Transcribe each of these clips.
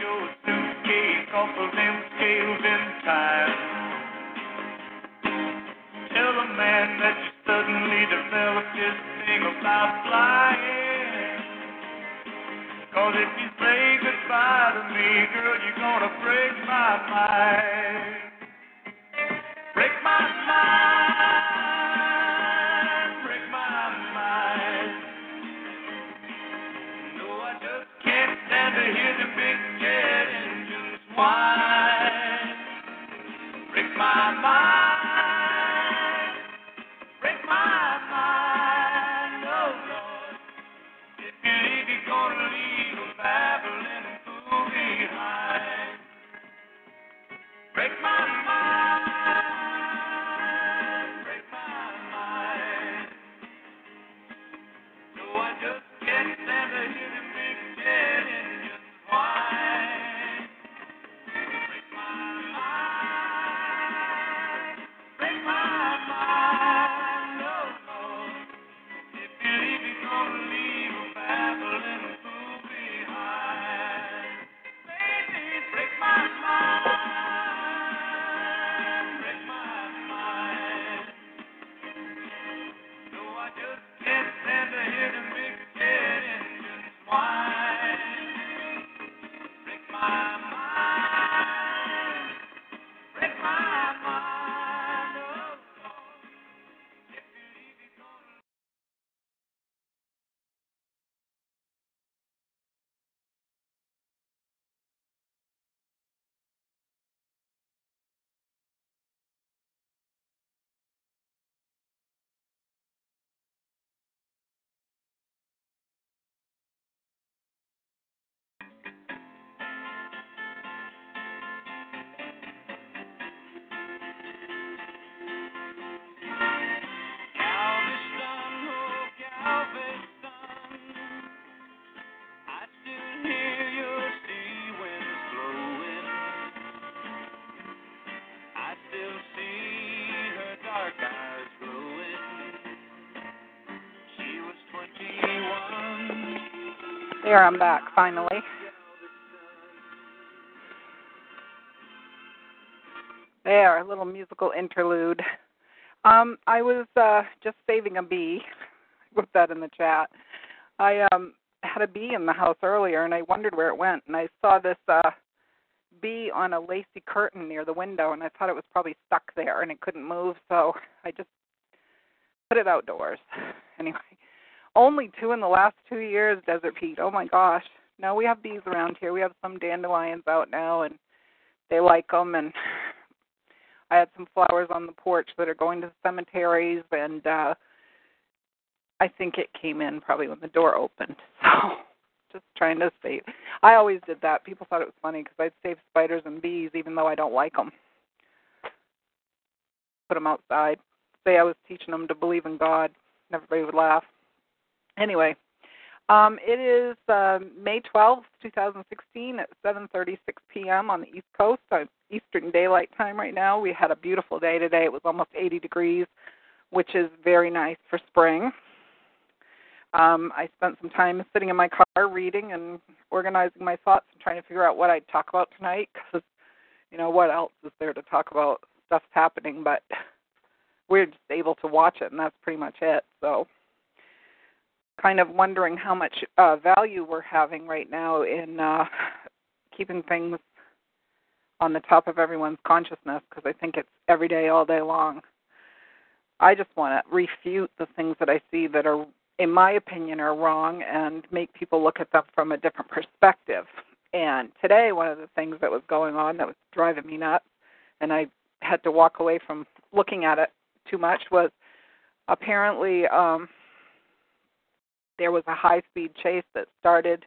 Your suitcase off of them scales in time. Tell the man that you suddenly developed this thing about flying. Cause if you say goodbye to me, girl, you're gonna break my mind. Break my mind. Break my mind. No, I just can't stand to hear the big jet engines whine. Break my mind. There, I'm back finally. There, a little musical interlude. Um, I was uh, just saving a bee. Put that in the chat. I um had a bee in the house earlier, and I wondered where it went. And I saw this uh, bee on a lacy curtain near the window, and I thought it was probably stuck there and it couldn't move. So I just put it outdoors. Anyway, only two in the last two years, Desert Pete. Oh my gosh. No, we have bees around here. We have some dandelions out now, and they like them. And I had some flowers on the porch that are going to cemeteries, and uh I think it came in probably when the door opened. So just trying to save. I always did that. People thought it was funny because I'd save spiders and bees even though I don't like them. Put them outside. Say I was teaching them to believe in God. and Everybody would laugh. Anyway, um, it is uh, May 12th, 2016 at 7:36 p.m. on the East Coast. Uh, Eastern Daylight Time right now. We had a beautiful day today. It was almost 80 degrees, which is very nice for spring. Um, I spent some time sitting in my car reading and organizing my thoughts and trying to figure out what I'd talk about tonight because, you know, what else is there to talk about? Stuff's happening, but we're just able to watch it, and that's pretty much it. So, kind of wondering how much uh, value we're having right now in uh, keeping things on the top of everyone's consciousness because I think it's every day, all day long. I just want to refute the things that I see that are, in my opinion, are wrong and make people look at them from a different perspective. And today, one of the things that was going on that was driving me nuts, and I had to walk away from looking at it too much, was apparently um, there was a high speed chase that started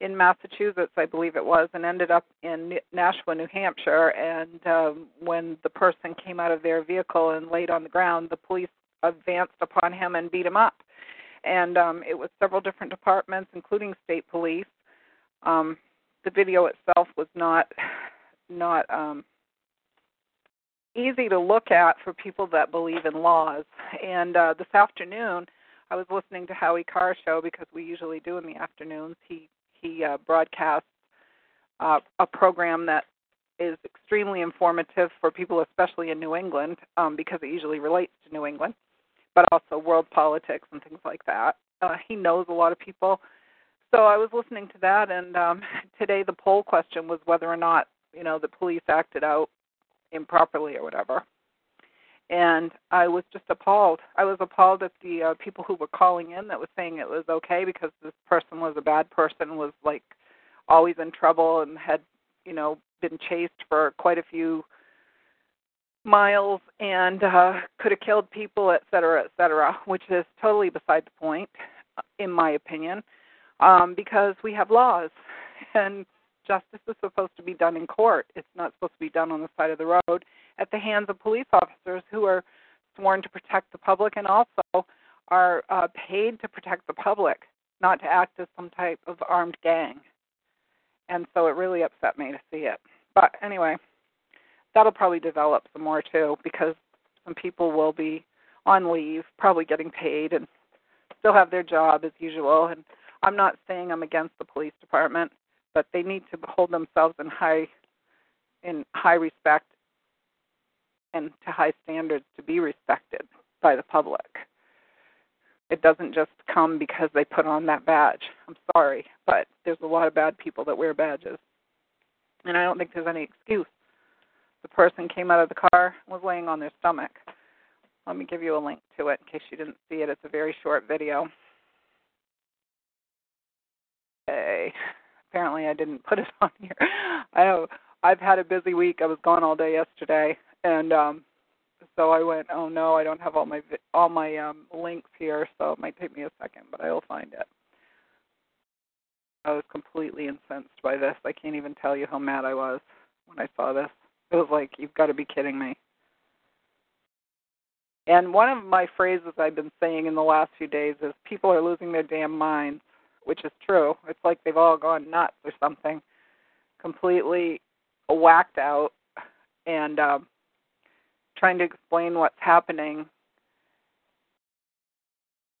in Massachusetts, I believe it was, and ended up in Nashua, New Hampshire. And um, when the person came out of their vehicle and laid on the ground, the police advanced upon him and beat him up. And um, it was several different departments, including state police. Um, the video itself was not not um, easy to look at for people that believe in laws. And uh, this afternoon, I was listening to Howie Carr's show because we usually do in the afternoons. He he uh, broadcasts uh, a program that is extremely informative for people, especially in New England, um, because it usually relates to New England, but also world politics and things like that. Uh, he knows a lot of people. So I was listening to that, and um, today the poll question was whether or not you know the police acted out improperly or whatever. And I was just appalled. I was appalled at the uh, people who were calling in that was saying it was okay because this person was a bad person, was like always in trouble, and had you know been chased for quite a few miles and uh, could have killed people, et cetera, et cetera, which is totally beside the point, in my opinion, um, because we have laws and justice is supposed to be done in court. It's not supposed to be done on the side of the road at the hands of police officers who are sworn to protect the public and also are uh, paid to protect the public, not to act as some type of armed gang. And so it really upset me to see it. But anyway, that'll probably develop some more too because some people will be on leave, probably getting paid and still have their job as usual. And I'm not saying I'm against the police department but they need to hold themselves in high in high respect and to high standards to be respected by the public. It doesn't just come because they put on that badge. I'm sorry, but there's a lot of bad people that wear badges. And I don't think there's any excuse. The person came out of the car was laying on their stomach. Let me give you a link to it in case you didn't see it. It's a very short video. Okay apparently I didn't put it on here. I know I've had a busy week. I was gone all day yesterday, and um so I went, oh no, I don't have all my all my um links here, so it might take me a second, but I will find it. I was completely incensed by this. I can't even tell you how mad I was when I saw this. It was like, you've got to be kidding me. And one of my phrases I've been saying in the last few days is people are losing their damn minds which is true. It's like they've all gone nuts or something, completely whacked out, and um, trying to explain what's happening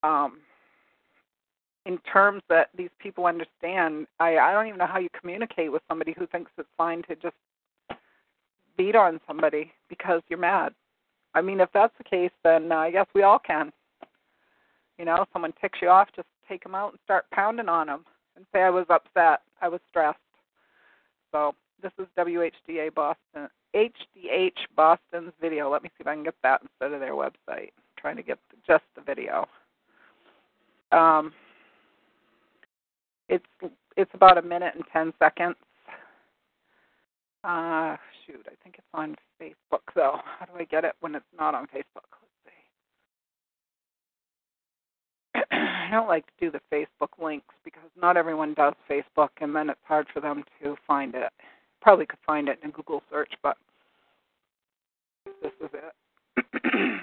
um, in terms that these people understand. I, I don't even know how you communicate with somebody who thinks it's fine to just beat on somebody because you're mad. I mean, if that's the case, then uh, I guess we all can. You know, someone ticks you off, just take them out and start pounding on them and say I was upset, I was stressed. So this is WHDH Boston, HDH Boston's video. Let me see if I can get that instead of their website. I'm trying to get just the video. Um, it's it's about a minute and ten seconds. Uh, shoot, I think it's on Facebook though. How do I get it when it's not on Facebook? I don't like to do the Facebook links because not everyone does Facebook, and then it's hard for them to find it. Probably could find it in a Google search, but this is it.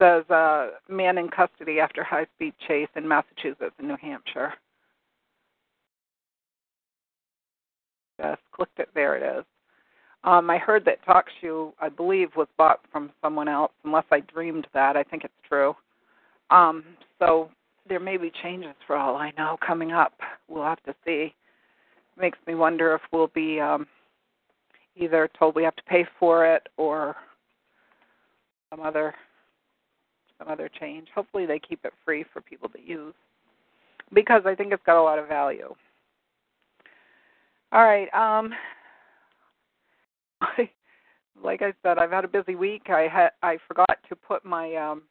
says uh, man in custody after high speed chase in Massachusetts and New Hampshire. Just clicked it. There it is. Um, I heard that TalkShoe, I believe, was bought from someone else, unless I dreamed that. I think it's true. Um, so there may be changes for all I know coming up. We'll have to see. Makes me wonder if we'll be um, either told we have to pay for it or some other some other change. Hopefully they keep it free for people to use. because I think it's got a lot of value. All right. Um, like I said, I've had a busy week. I had I forgot to put my um,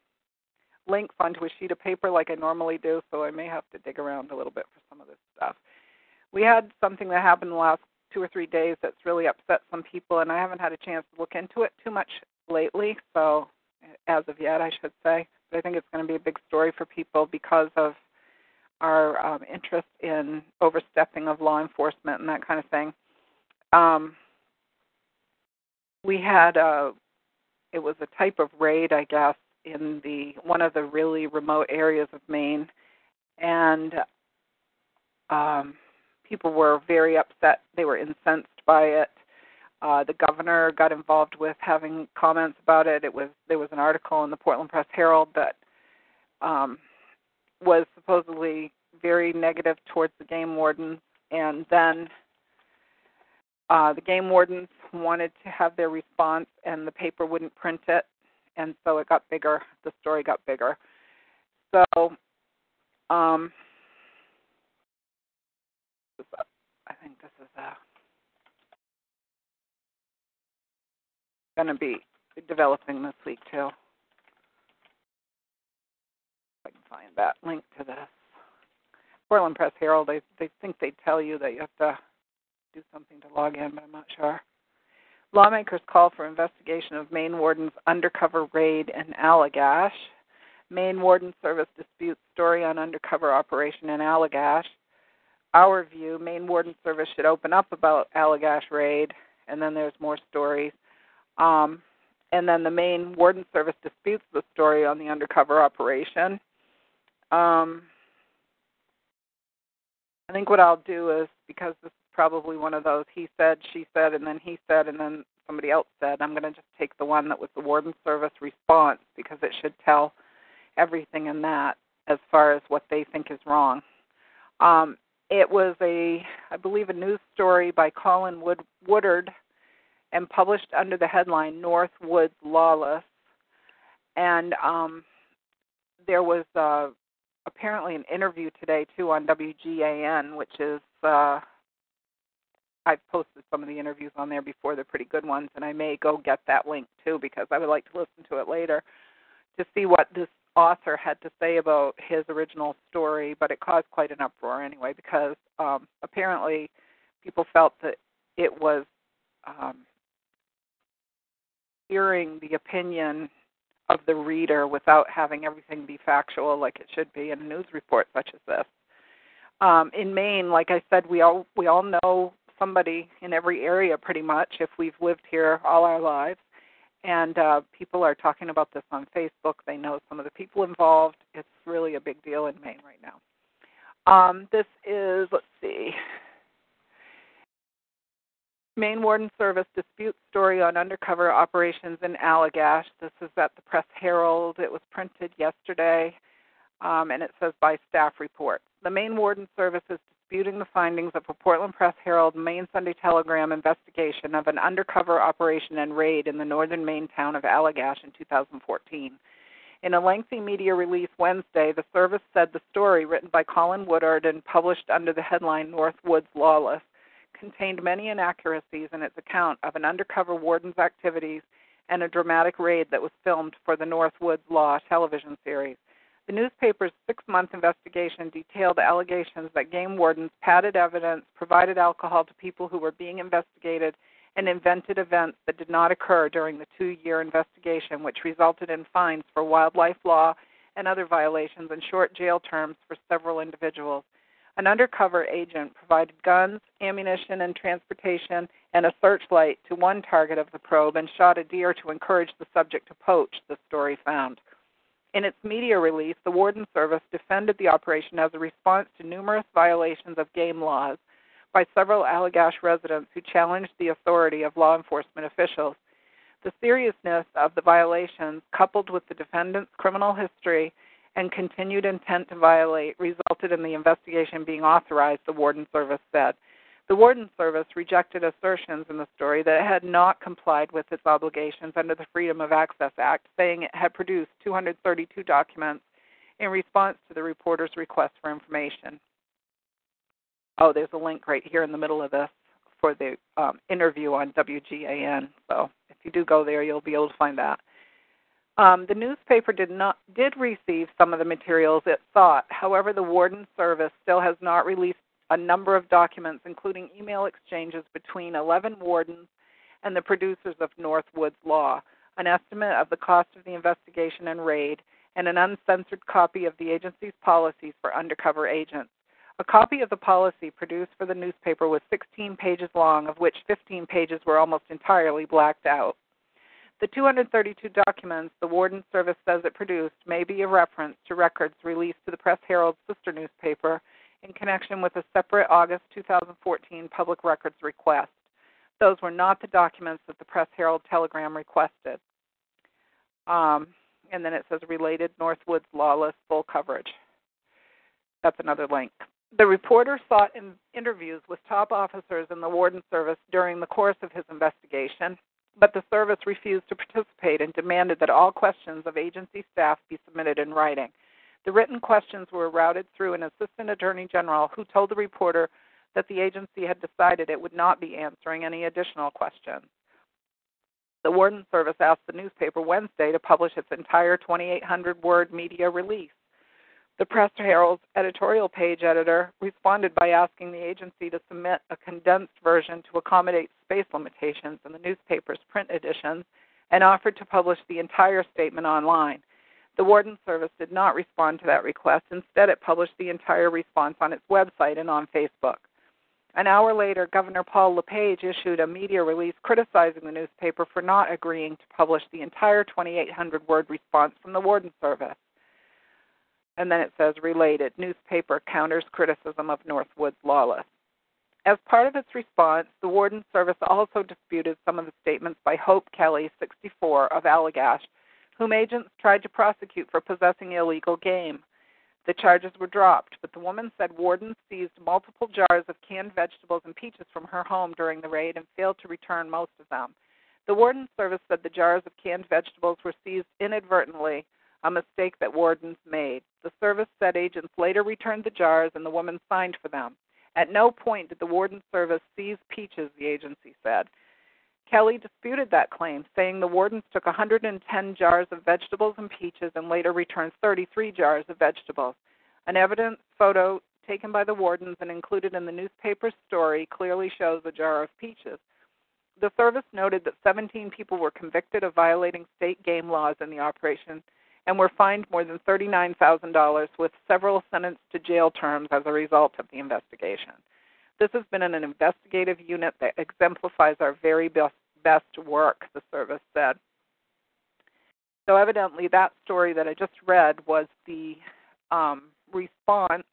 links onto a sheet of paper like I normally do, so I may have to dig around a little bit for some of this stuff. We had something that happened the last two or three days that's really upset some people, and I haven't had a chance to look into it too much lately. So, as of yet, I should say, but I think it's going to be a big story for people because of our um, interest in overstepping of law enforcement and that kind of thing. Um, we had a, it was a type of raid, I guess, in the one of the really remote areas of Maine, and um, people were very upset. They were incensed by it. Uh, the governor got involved with having comments about it. It was there was an article in the Portland Press Herald that um, was supposedly very negative towards the game wardens, and then uh, the game wardens wanted to have their response, and the paper wouldn't print it, and so it got bigger. The story got bigger. So, um, I think this is going to be developing this week too. If I can find that link to this. Portland Press Herald, they they think they tell you that you have to do something to log in, but I'm not sure. Lawmakers call for investigation of Maine Warden's undercover raid in Allagash. Maine Warden Service disputes story on undercover operation in Allagash. Our view, Maine Warden Service should open up about Allagash raid, and then there's more stories. Um, and then the Maine Warden Service disputes the story on the undercover operation. Um, I think what I'll do is because this is probably one of those he said, she said, and then he said, and then somebody else said. I'm going to just take the one that was the Warden Service response because it should tell everything in that as far as what they think is wrong. Um, it was a, I believe, a news story by Colin Wood, Woodard and published under the headline North Woods Lawless. And um, there was uh, apparently an interview today too on WGAN, which is uh, I've posted some of the interviews on there before. They're pretty good ones, and I may go get that link too because I would like to listen to it later to see what this author had to say about his original story. But it caused quite an uproar anyway because um, apparently people felt that it was um, hearing the opinion of the reader without having everything be factual like it should be in a news report such as this. Um, in Maine, like I said, we all we all know somebody in every area pretty much if we've lived here all our lives. And uh, people are talking about this on Facebook. They know some of the people involved. It's really a big deal in Maine right now. Um, this is, let's see, Maine Warden Service dispute story on undercover operations in Allagash. This is at the Press Herald. It was printed yesterday, um, and it says by staff report. The Maine Warden Service is disputing the findings of a Portland Press Herald Maine Sunday Telegram investigation of an undercover operation and raid in the northern Maine town of Allagash in 2014. In a lengthy media release Wednesday, the service said the story, written by Colin Woodard and published under the headline North Woods Lawless, contained many inaccuracies in its account of an undercover warden's activities and a dramatic raid that was filmed for the Northwoods Law television series. The newspaper's six month investigation detailed allegations that game wardens padded evidence, provided alcohol to people who were being investigated, and invented events that did not occur during the two year investigation, which resulted in fines for wildlife law and other violations and short jail terms for several individuals. An undercover agent provided guns, ammunition, and transportation and a searchlight to one target of the probe and shot a deer to encourage the subject to poach, the story found. In its media release, the Warden Service defended the operation as a response to numerous violations of game laws by several Allagash residents who challenged the authority of law enforcement officials. The seriousness of the violations, coupled with the defendant's criminal history and continued intent to violate resulted in the investigation being authorized, the Warden Service said. The Warden Service rejected assertions in the story that it had not complied with its obligations under the Freedom of Access Act, saying it had produced 232 documents in response to the reporter's request for information. Oh, there's a link right here in the middle of this for the um, interview on WGAN. So if you do go there, you'll be able to find that. Um, the newspaper did not did receive some of the materials it sought. However, the Warden Service still has not released a number of documents, including email exchanges between 11 wardens and the producers of Northwoods Law, an estimate of the cost of the investigation and raid, and an uncensored copy of the agency's policies for undercover agents. A copy of the policy produced for the newspaper was 16 pages long, of which 15 pages were almost entirely blacked out. The 232 documents the Warden Service says it produced may be a reference to records released to the Press Herald's sister newspaper in connection with a separate August 2014 public records request. Those were not the documents that the Press Herald Telegram requested. Um, and then it says related Northwoods lawless full coverage. That's another link. The reporter sought in interviews with top officers in the Warden Service during the course of his investigation but the service refused to participate and demanded that all questions of agency staff be submitted in writing. The written questions were routed through an assistant attorney general who told the reporter that the agency had decided it would not be answering any additional questions. The Warden Service asked the newspaper Wednesday to publish its entire 2,800 word media release. The Press Herald's editorial page editor responded by asking the agency to submit a condensed version to accommodate space limitations in the newspaper's print editions and offered to publish the entire statement online. The Warden Service did not respond to that request. Instead, it published the entire response on its website and on Facebook. An hour later, Governor Paul LePage issued a media release criticizing the newspaper for not agreeing to publish the entire 2,800 word response from the Warden Service and then it says related newspaper counters criticism of Northwoods Lawless. As part of its response, the Warden Service also disputed some of the statements by Hope Kelly, 64, of Allagash, whom agents tried to prosecute for possessing illegal game. The charges were dropped, but the woman said wardens seized multiple jars of canned vegetables and peaches from her home during the raid and failed to return most of them. The Warden Service said the jars of canned vegetables were seized inadvertently a mistake that wardens made. The service said agents later returned the jars and the woman signed for them. At no point did the warden service seize peaches, the agency said. Kelly disputed that claim, saying the wardens took 110 jars of vegetables and peaches and later returned 33 jars of vegetables. An evidence photo taken by the wardens and included in the newspaper story clearly shows a jar of peaches. The service noted that 17 people were convicted of violating state game laws in the operation and were fined more than $39,000 with several sentenced to jail terms as a result of the investigation. This has been an investigative unit that exemplifies our very best, best work, the service said. So, evidently, that story that I just read was the um, response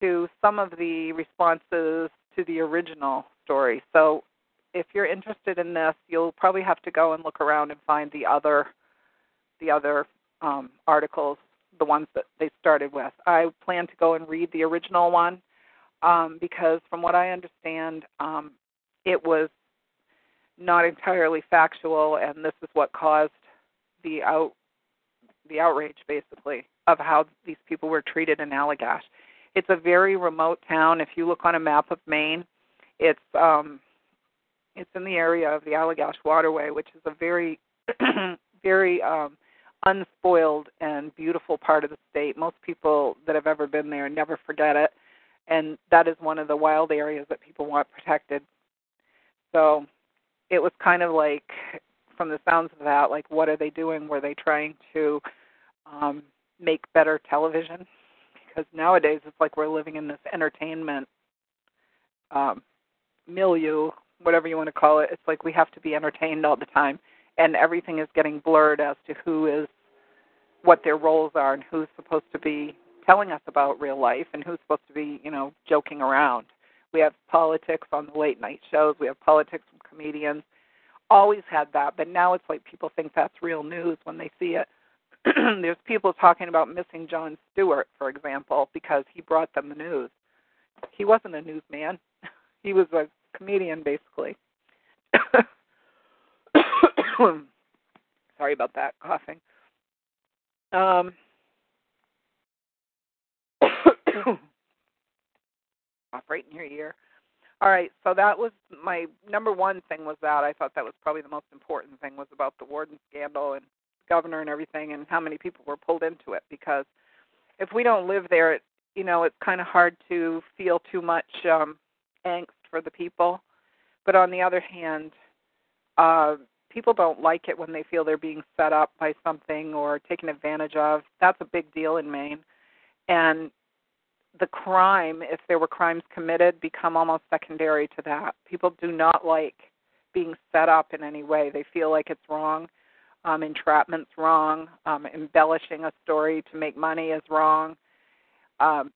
to some of the responses to the original story. So, if you're interested in this, you'll probably have to go and look around and find the other the other um, articles, the ones that they started with. I plan to go and read the original one um, because, from what I understand, um, it was not entirely factual, and this is what caused the out the outrage, basically, of how these people were treated in Allagash. It's a very remote town. If you look on a map of Maine, it's um, it's in the area of the Allagash Waterway, which is a very very um, unspoiled and beautiful part of the state. Most people that have ever been there never forget it, and that is one of the wild areas that people want protected. So it was kind of like, from the sounds of that, like what are they doing? Were they trying to um, make better television? Because nowadays it's like we're living in this entertainment um, milieu, whatever you want to call it. It's like we have to be entertained all the time and everything is getting blurred as to who is what their roles are and who's supposed to be telling us about real life and who's supposed to be, you know, joking around. We have politics on the late night shows. We have politics from comedians. Always had that, but now it's like people think that's real news when they see it. There's people talking about missing Jon Stewart, for example, because he brought them the news. He wasn't a newsman. He was a comedian, basically. Sorry about that coughing. Um, Right in your ear. All right, so that was my number one thing was that. I thought that was probably the most important thing was about the warden scandal and governor and everything and how many people were pulled into it because if we don't live there it you know it's kind of hard to feel too much um angst for the people. But on the other hand uh people don't like it when they feel they're being set up by something or taken advantage of. That's a big deal in Maine. And the crime, if there were crimes committed, become almost secondary to that. People do not like being set up in any way. They feel like it's wrong. Um, entrapment's wrong. Um, embellishing a story to make money is wrong. Um,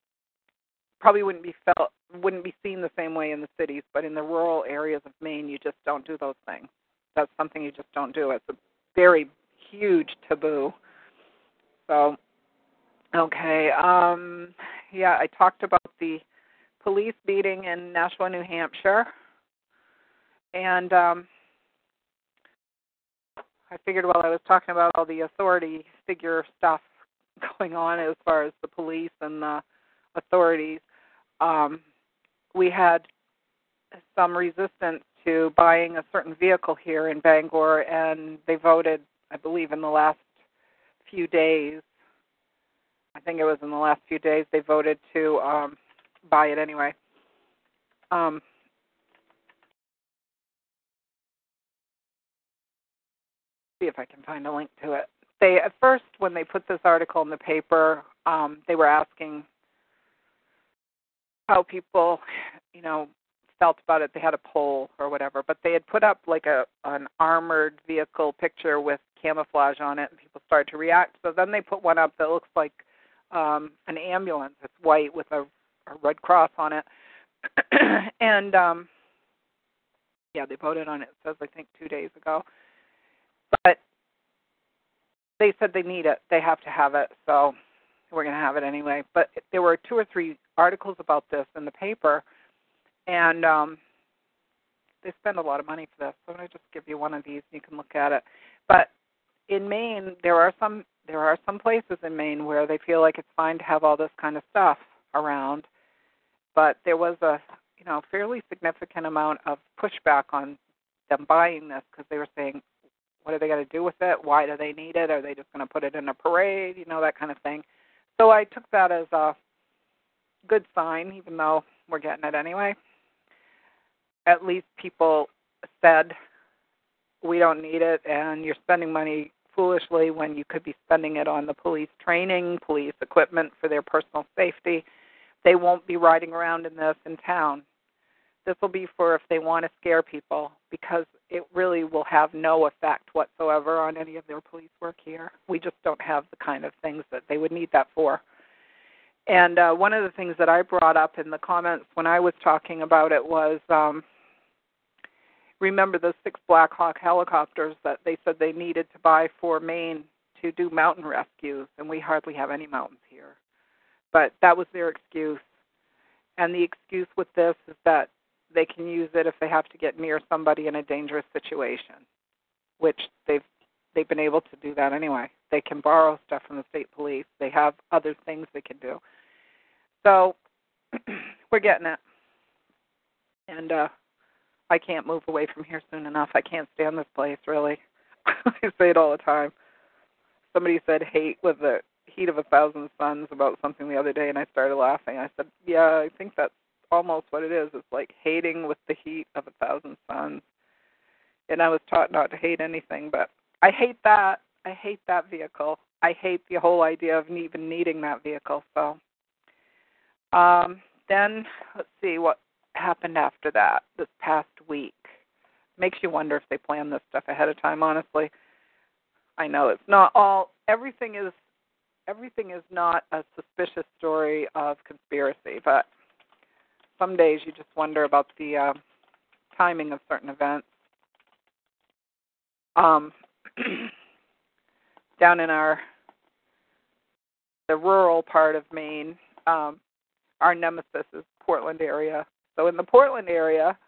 probably wouldn't be felt wouldn't be seen the same way in the cities, but in the rural areas of Maine, you just don't do those things. That's something you just don't do. It's a very huge taboo. So Okay. Um, yeah, I talked about the police beating in Nashua, New Hampshire, and um, I figured while I was talking about all the authority figure stuff going on as far as the police and the authorities, um, we had some resistance to buying a certain vehicle here in Bangor, and they voted, I believe, in the last few days I think it was in the last few days they voted to um, buy it anyway. Um, see if I can find a link to it. They at first, when they put this article in the paper, um, they were asking how people, you know, felt about it. They had a poll or whatever, but they had put up like a an armored vehicle picture with camouflage on it, and people started to react. So then they put one up that looks like um, an ambulance. It's white with a, a red cross on it, and um, yeah, they voted on it. It says I think two days ago, but they said they need it. They have to have it, so we're going to have it anyway. But there were two or three articles about this in the paper, and um, they spend a lot of money for this. So I'm going to just give you one of these, and you can look at it. But in Maine, there are some there are some places in Maine where they feel like it's fine to have all this kind of stuff around, but there was a you know fairly significant amount of pushback on them buying this because they were saying, what are they going to do with it? Why do they need it? Are they just going to put it in a parade? You know that kind of thing. So I took that as a good sign, even though we're getting it anyway. At least people said we don't need it, and you're spending money foolishly when you could be spending it on the police training, police equipment for their personal safety. They won't be riding around in this in town. This will be for if they want to scare people because it really will have no effect whatsoever on any of their police work here. We just don't have the kind of things that they would need that for. And uh, one of the things that I brought up in the comments when I was talking about it was um, remember the six Black Hawk helicopters that they said they needed to buy for Maine to do mountain rescues, and we hardly have any mountains here. But that was their excuse. And the excuse with this is that they can use it if they have to get near somebody in a dangerous situation, which they've they've been able to do that anyway. They can borrow stuff from the state police. They have other things they can do. So we're getting it. And uh I can't move away from here soon enough. I can't stand this place, really. I say it all the time. Somebody said hate with the heat of a thousand suns about something the other day, and I started laughing. I said, yeah, I think that's almost what it is. It's like hating with the heat of a thousand suns. And I was taught not to hate anything, but I hate that. I hate that vehicle. I hate the whole idea of even needing that vehicle. So, um, then let's see what happened after that this past week. Makes you wonder if they plan this stuff ahead of time, honestly. I know it's not all everything is everything is not a suspicious story of conspiracy, but some days you just wonder about the uh, timing of certain events. Um, down in our the rural part of Maine, um, our nemesis is Portland area. So in the Portland area,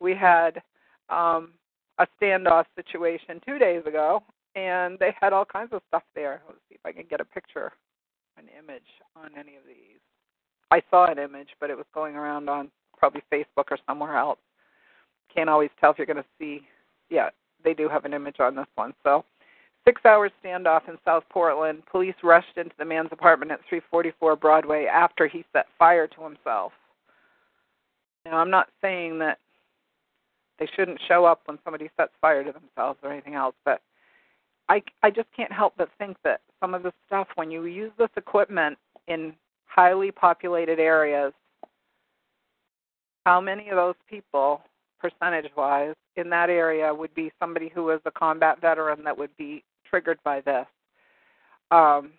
we had um, a standoff situation two days ago, and they had all kinds of stuff there. Let's see if I can get a picture, an image on any of these. I saw an image, but it was going around on probably Facebook or somewhere else. Can't always tell if you're going to see. Yeah, they do have an image on this one. So, six hour standoff in South Portland. Police rushed into the man's apartment at 344 Broadway after he set fire to himself. Now, I'm not saying that they shouldn't show up when somebody sets fire to themselves or anything else, but I I just can't help but think that some of the stuff when you use this equipment in highly populated areas, how many of those people, percentage wise, in that area would be somebody who was a combat veteran that would be triggered by this? Um,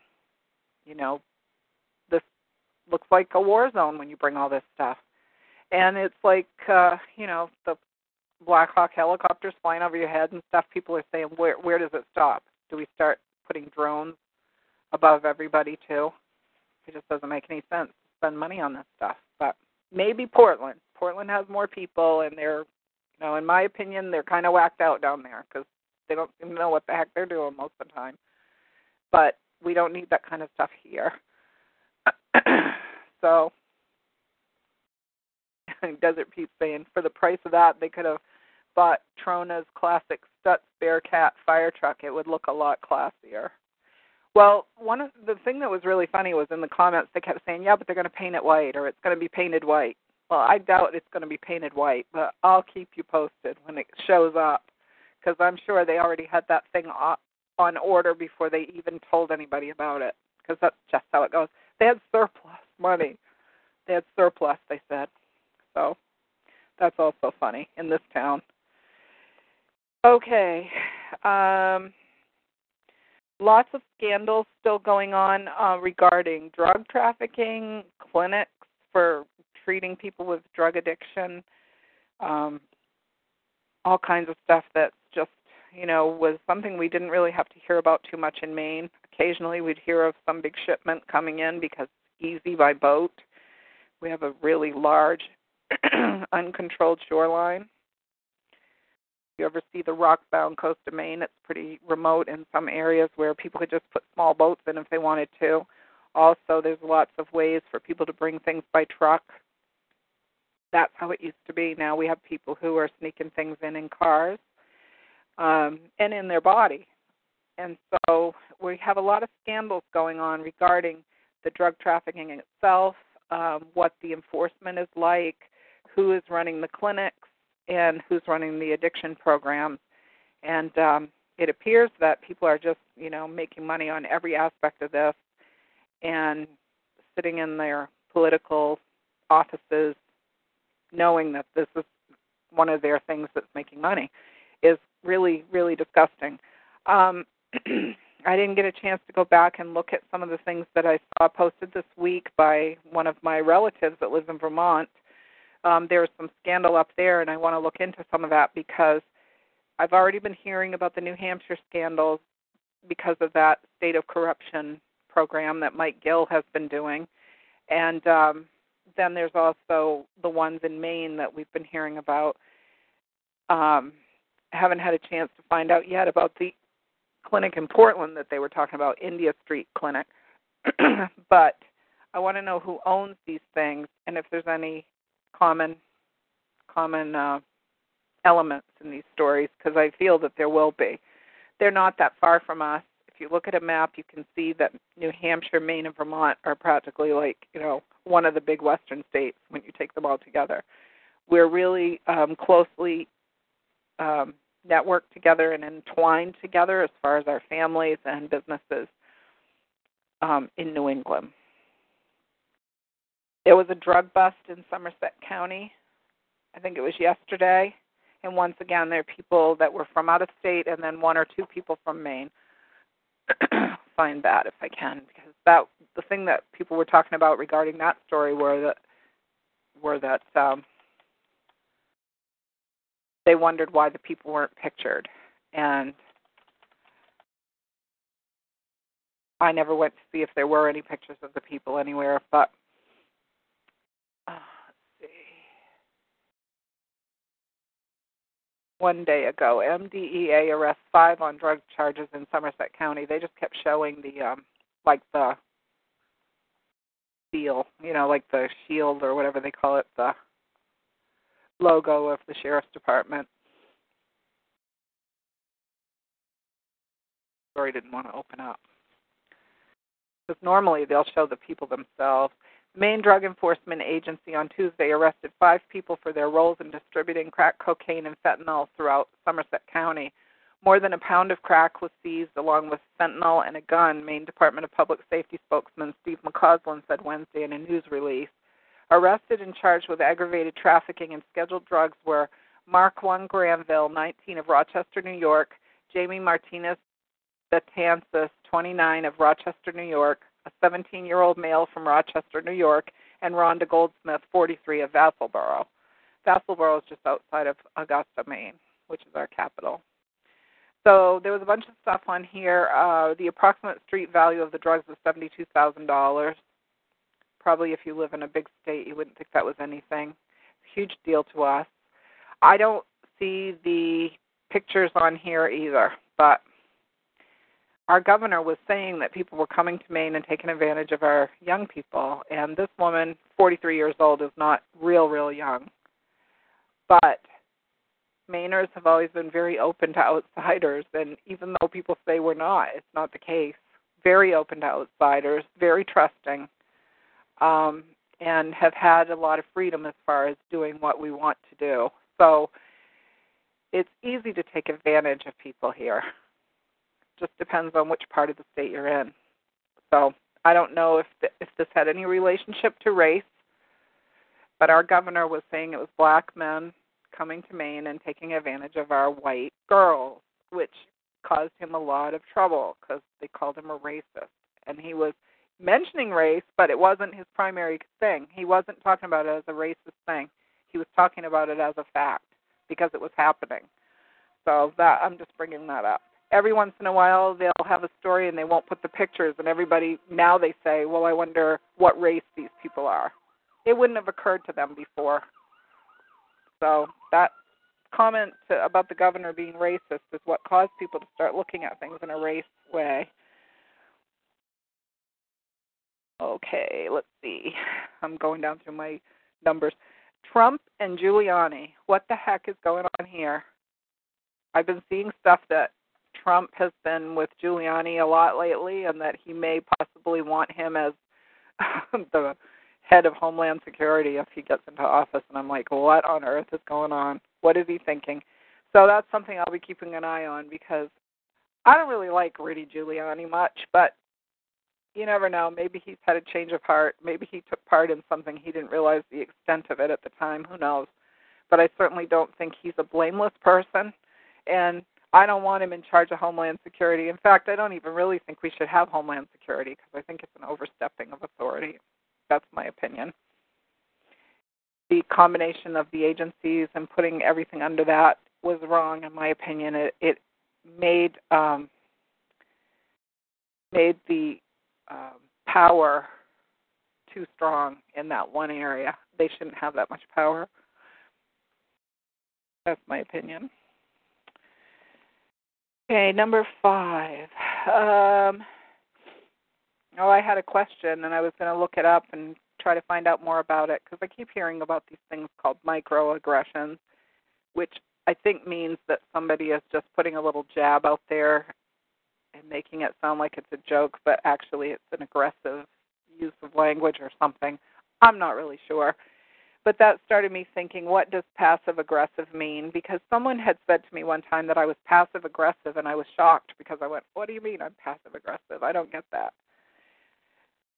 you know, this looks like a war zone when you bring all this stuff. And it's like, uh, you know, the Black Hawk helicopters flying over your head and stuff. People are saying, where where does it stop? Do we start putting drones above everybody too? It just doesn't make any sense to spend money on this stuff. But maybe Portland. Portland has more people, and they're, you know, in my opinion, they're kind of whacked out down there because they don't even know what the heck they're doing most of the time. But we don't need that kind of stuff here. so, Desert Pete saying for the price of that, they could have bought Trona's classic Stutz Bearcat fire truck. It would look a lot classier. Well, one of the thing that was really funny was in the comments they kept saying, "Yeah, but they're going to paint it white, or it's going to be painted white." Well, I doubt it's going to be painted white, but I'll keep you posted when it shows up, because I'm sure they already had that thing on order before they even told anybody about it, because that's just how it goes. They had surplus money. They had surplus, they said. So that's also funny in this town. Okay. Um, lots of scandals still going on uh, regarding drug trafficking, clinics for treating people with drug addiction, um, all kinds of stuff that's just, you know, was something we didn't really have to hear about too much in Maine. Occasionally we'd hear of some big shipment coming in because it's easy by boat. We have a really large, uncontrolled shoreline you ever see the rock-bound coast of Maine, it's pretty remote in some areas where people could just put small boats in if they wanted to. Also, there's lots of ways for people to bring things by truck. That's how it used to be. Now we have people who are sneaking things in in cars um, and in their body. And so we have a lot of scandals going on regarding the drug trafficking itself, um, what the enforcement is like, who is running the clinics, and who's running the addiction programs. And um, it appears that people are just, you know, making money on every aspect of this and sitting in their political offices knowing that this is one of their things that's making money is really, really disgusting. Um, I didn't get a chance to go back and look at some of the things that I saw posted this week by one of my relatives that lives in Vermont um, there's some scandal up there, and I want to look into some of that because I've already been hearing about the New Hampshire scandals because of that state of corruption program that Mike Gill has been doing, and um, then there's also the ones in Maine that we've been hearing about. Um, haven't had a chance to find out yet about the clinic in Portland that they were talking about, India Street Clinic. but I want to know who owns these things and if there's any common common uh, elements in these stories because I feel that there will be. They're not that far from us. If you look at a map, you can see that New Hampshire, Maine, and Vermont are practically like you know one of the big western states when you take them all together. We're really um, closely um, networked together and entwined together as far as our families and businesses um, in New England. There was a drug bust in Somerset County. I think it was yesterday. And once again, there are people that were from out of state, and then one or two people from Maine. Find that if I can, because that the thing that people were talking about regarding that story were that were that um, they wondered why the people weren't pictured, and I never went to see if there were any pictures of the people anywhere, but one day ago. MDEA arrests five on drug charges in Somerset County. They just kept showing the um like the seal, you know, like the shield or whatever they call it, the logo of the sheriff's department. Story didn't want to open up because normally they'll show the people themselves. Maine Drug Enforcement Agency on Tuesday arrested five people for their roles in distributing crack cocaine and fentanyl throughout Somerset County. More than a pound of crack was seized, along with fentanyl and a gun, Maine Department of Public Safety spokesman Steve McCausland said Wednesday in a news release. Arrested and charged with aggravated trafficking and scheduled drugs were Mark One Granville, 19 of Rochester, New York, Jamie Martinez Betances, 29 of Rochester, New York, a 17 year old male from Rochester, New York, and Rhonda Goldsmith, 43 of Vassalboro. Vassalboro is just outside of Augusta, Maine, which is our capital. So there was a bunch of stuff on here. Uh, the approximate street value of the drugs was seventy-two thousand dollars. Probably, if you live in a big state, you wouldn't think that was anything. Huge deal to us. I don't see the pictures on here either, but our governor was saying that people were coming to Maine and taking advantage of our young people. And this woman, 43 years old, is not real, real young. But Mainers have always been very open to outsiders, and even though people say we're not, it's not the case. Very open to outsiders, very trusting, um, and have had a lot of freedom as far as doing what we want to do. So it's easy to take advantage of people here. Just depends on which part of the state you're in. So I don't know if the, if this had any relationship to race, but our governor was saying it was black men coming to Maine and taking advantage of our white girls, which caused him a lot of trouble because they called him a racist. And he was mentioning race, but it wasn't his primary thing. He wasn't talking about it as a racist thing. He was talking about it as a fact because it was happening. So that I'm just bringing that up. Every once in a while, they'll have a story and they won't put the pictures, and everybody now they say, "Well, I wonder what race these people are." It wouldn't have occurred to them before. So that comment to, about the governor being racist is what caused people to start looking at things in a race way. Okay, let's see. I'm going down through my numbers. Trump and Giuliani. What the heck is going on here? I've been seeing stuff that Trump has been with Giuliani a lot lately and that he may possibly want him as the head of Homeland Security if he gets into office. And I'm like, what on earth is going on? What is he thinking? So that's something I'll be keeping an eye on because I don't really like Rudy Giuliani much, but you never know. Maybe he's had a change of heart. Maybe he took part in something he didn't realize the extent of it at the time. Who knows? But I certainly don't think he's a blameless person. And I don't want him in charge of Homeland Security. In fact, I don't even really think we should have Homeland Security because I think it's an overstepping of authority. That's my opinion. The combination of the agencies and putting everything under that was wrong, in my opinion. It, it made um, made the um, power too strong in that one area. They shouldn't have that much power. That's my opinion. Okay, number five. Um, Oh, I had a question and I was going to look it up and try to find out more about it because I keep hearing about these things called microaggressions, which I think means that somebody is just putting a little jab out there and making it sound like it's a joke, but actually it's an aggressive use of language or something. I'm not really sure. But that started me thinking, what does passive aggressive mean? Because someone had said to me one time that I was passive aggressive, and I was shocked because I went, What do you mean I'm passive aggressive? I don't get that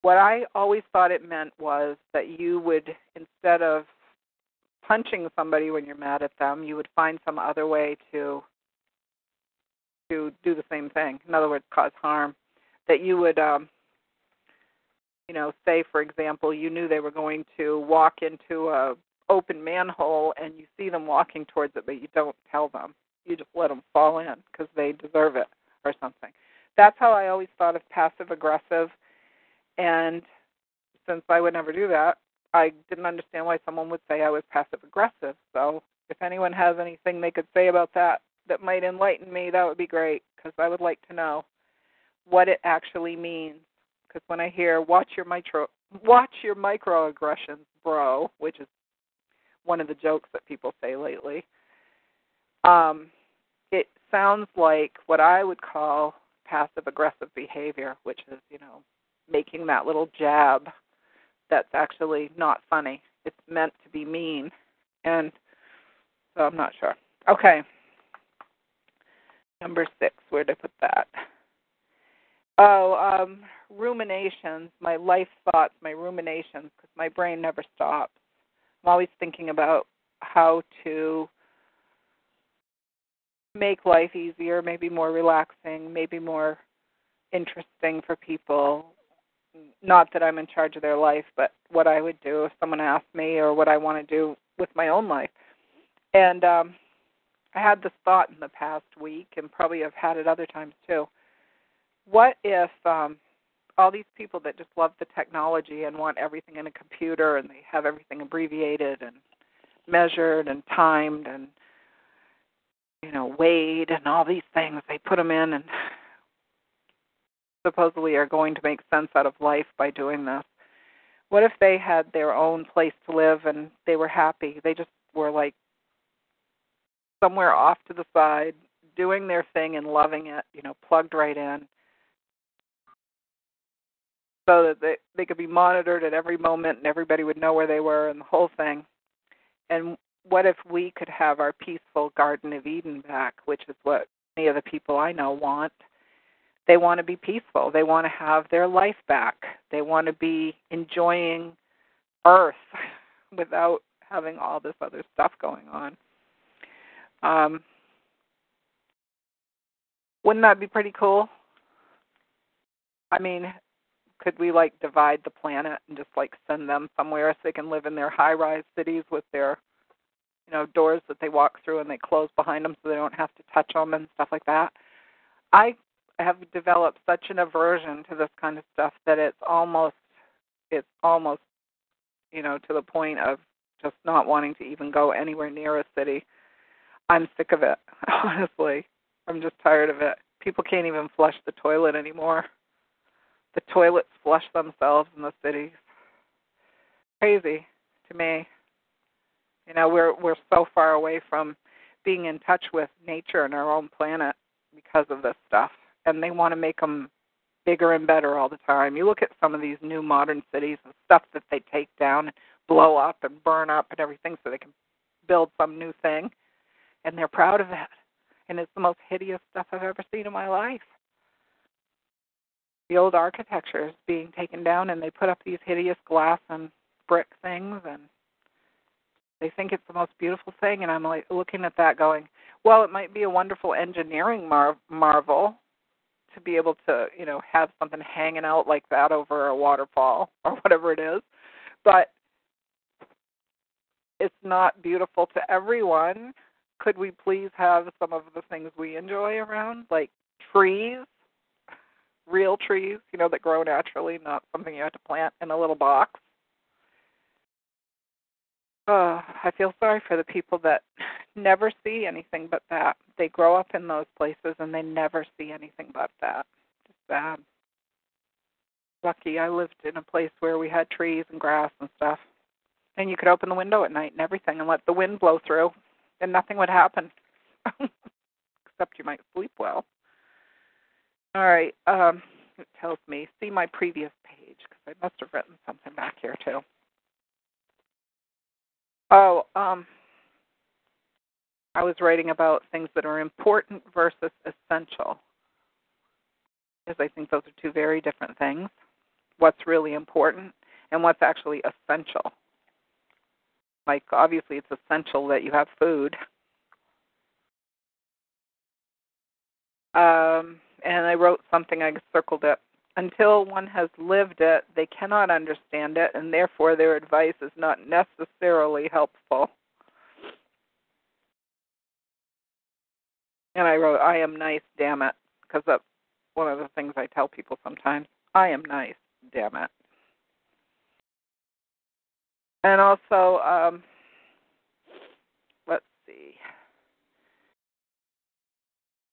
what I always thought it meant was that you would, instead of punching somebody when you're mad at them, you would find some other way to to do the same thing. In other words, cause harm. That you would, um, you know, say for example, you knew they were going to walk into a open manhole, and you see them walking towards it, but you don't tell them. You just let them fall in because they deserve it or something. That's how I always thought of passive aggressive and since I would never do that, I didn't understand why someone would say I was passive aggressive. So if anyone has anything they could say about that that might enlighten me, that would be great because I would like to know what it actually means. Because when I hear watch your micro watch your microaggressions, bro, which is one of the jokes that people say lately. Um, it sounds like what I would call passive aggressive behavior, which is, you know, making that little jab that's actually not funny. It's meant to be mean. And so I'm not sure. Okay. Number six, where did I put that? Oh, um, ruminations, my life thoughts, my ruminations, because my brain never stops. I'm always thinking about how to make life easier, maybe more relaxing, maybe more interesting for people. Not that I'm in charge of their life, but what I would do if someone asked me or what I want to do with my own life. And um I had this thought in the past week and probably have had it other times too. What if um all these people that just love the technology and want everything in a computer and they have everything abbreviated and measured and timed and you know weighed and all these things they put them in and supposedly are going to make sense out of life by doing this. What if they had their own place to live and they were happy? They just were like somewhere off to the side doing their thing and loving it you know plugged right in so that they they could be monitored at every moment and everybody would know where they were and the whole thing. And what if we could have our peaceful Garden of Eden back, which is what many of the people I know want. They want to be peaceful. They want to have their life back. They want to be enjoying Earth without having all this other stuff going on. Um, wouldn't that be pretty cool? I mean, could we like divide the planet and just like send them somewhere so they can live in their high rise cities with their you know doors that they walk through and they close behind them so they don't have to touch them and stuff like that? I have developed such an aversion to this kind of stuff that it's almost it's almost you know to the point of just not wanting to even go anywhere near a city. I'm sick of it honestly. I'm just tired of it. People can't even flush the toilet anymore the toilets flush themselves in the cities. Crazy to me. You know, we're we're so far away from being in touch with nature and our own planet because of this stuff, and they want to make them bigger and better all the time. You look at some of these new modern cities and stuff that they take down and blow up and burn up and everything so they can build some new thing, and they're proud of it. And it's the most hideous stuff I've ever seen in my life the old architecture is being taken down and they put up these hideous glass and brick things and they think it's the most beautiful thing. And i'm like looking at that going well it might be a wonderful engineering mar- marvel to be able to you know have something hanging out like that over a waterfall or whatever it is. But it's not beautiful to everyone. Could we please have some of the things we enjoy around like trees real trees, you know, that grow naturally, not something you have to plant in a little box. Oh, I feel sorry for the people that never see anything but that. They grow up in those places and they never see anything but that. Just bad. Lucky I lived in a place where we had trees and grass and stuff. And you could open the window at night and everything and let the wind blow through and nothing would happen. Except you might sleep well. All right. Um, it tells me see my previous page because I must have written something back here too. Oh, um, I was writing about things that are important versus essential because I think those are two very different things. What's really important and what's actually essential. Like, obviously, it's essential that you have food. Um, and I wrote something, I circled it. Until one has lived it, they cannot understand it, and therefore their advice is not necessarily helpful. And I wrote, I am nice, damn it, because that's one of the things I tell people sometimes. I am nice, damn it. And also, um, let's see.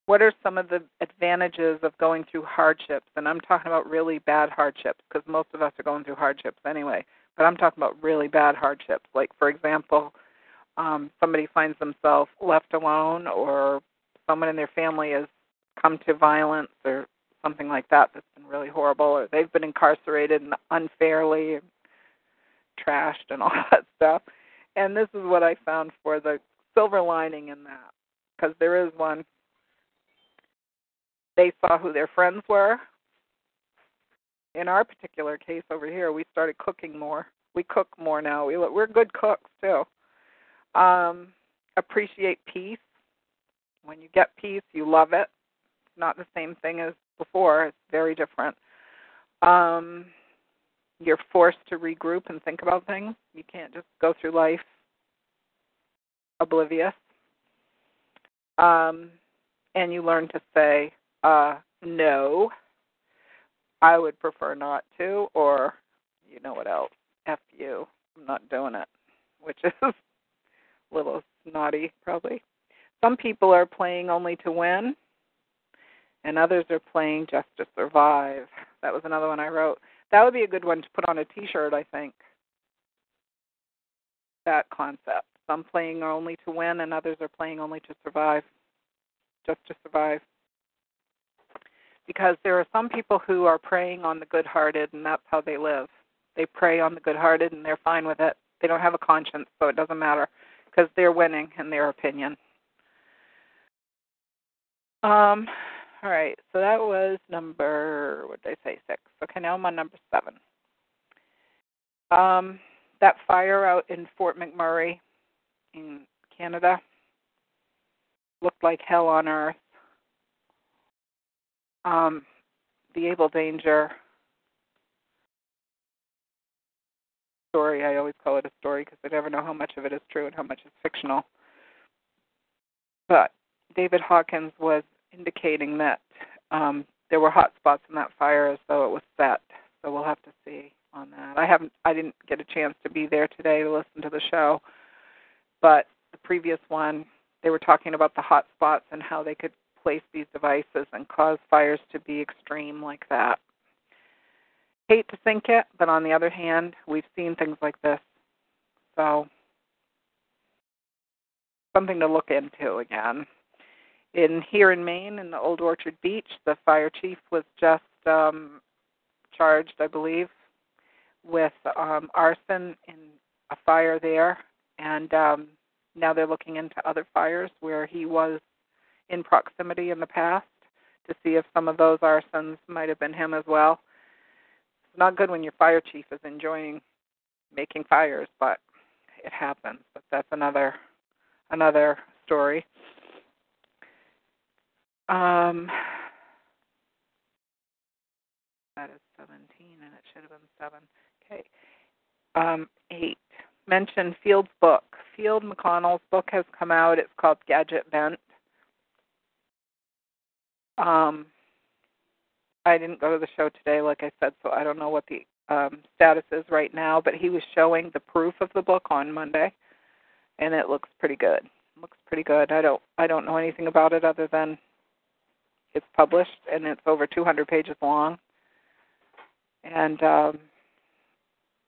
What are some of the advantages of going through hardships? And I'm talking about really bad hardships because most of us are going through hardships anyway. But I'm talking about really bad hardships. Like, for example, um, somebody finds themselves left alone, or someone in their family has come to violence, or something like that that's been really horrible, or they've been incarcerated and unfairly trashed and all that stuff. And this is what I found for the silver lining in that, because there is one. They saw who their friends were. In our particular case over here, we started cooking more. We cook more now. We we're good cooks too. Um, appreciate peace. When you get peace, you love it. It's not the same thing as before. It's very different. Um, you're forced to regroup and think about things. You can't just go through life oblivious. Um, and you learn to say uh, no. I would prefer not to, or you know what else? F you. I'm not doing it, which is a little snotty, probably. Some people are playing only to win, and others are playing just to survive. That was another one I wrote. That would be a good one to put on a T-shirt, I think. That concept. Some playing only to win, and others are playing only to survive, just to survive. Because there are some people who are preying on the good-hearted, and that's how they live. They prey on the good-hearted, and they're fine with it. They don't have a conscience, so it doesn't matter because they're winning in their opinion. Um, all right, so that was number, what did I say, six. Okay, now I'm on number seven. Um, that fire out in Fort McMurray in Canada looked like hell on earth. Um, the Able Danger story, I always call it a story because I never know how much of it is true and how much is fictional. But David Hawkins was indicating that um, there were hot spots in that fire as though it was set. So we'll have to see on that. I haven't I didn't get a chance to be there today to listen to the show, but the previous one they were talking about the hot spots and how they could place these devices and cause fires to be extreme like that. Hate to think it, but on the other hand, we've seen things like this. So something to look into again in here in Maine, in the Old Orchard Beach, the fire chief was just um, charged, I believe, with um, arson in a fire there, and um, now they're looking into other fires where he was in proximity in the past to see if some of those arsons might have been him as well. It's not good when your fire chief is enjoying making fires, but it happens. But that's another another story. Um, that is 17, and it should have been 7. Okay. Um, 8. Mention Field's book. Field McConnell's book has come out. It's called Gadget Bent. Um, I didn't go to the show today, like I said, so I don't know what the um, status is right now. But he was showing the proof of the book on Monday, and it looks pretty good. looks pretty good. I don't I don't know anything about it other than it's published and it's over 200 pages long. And um,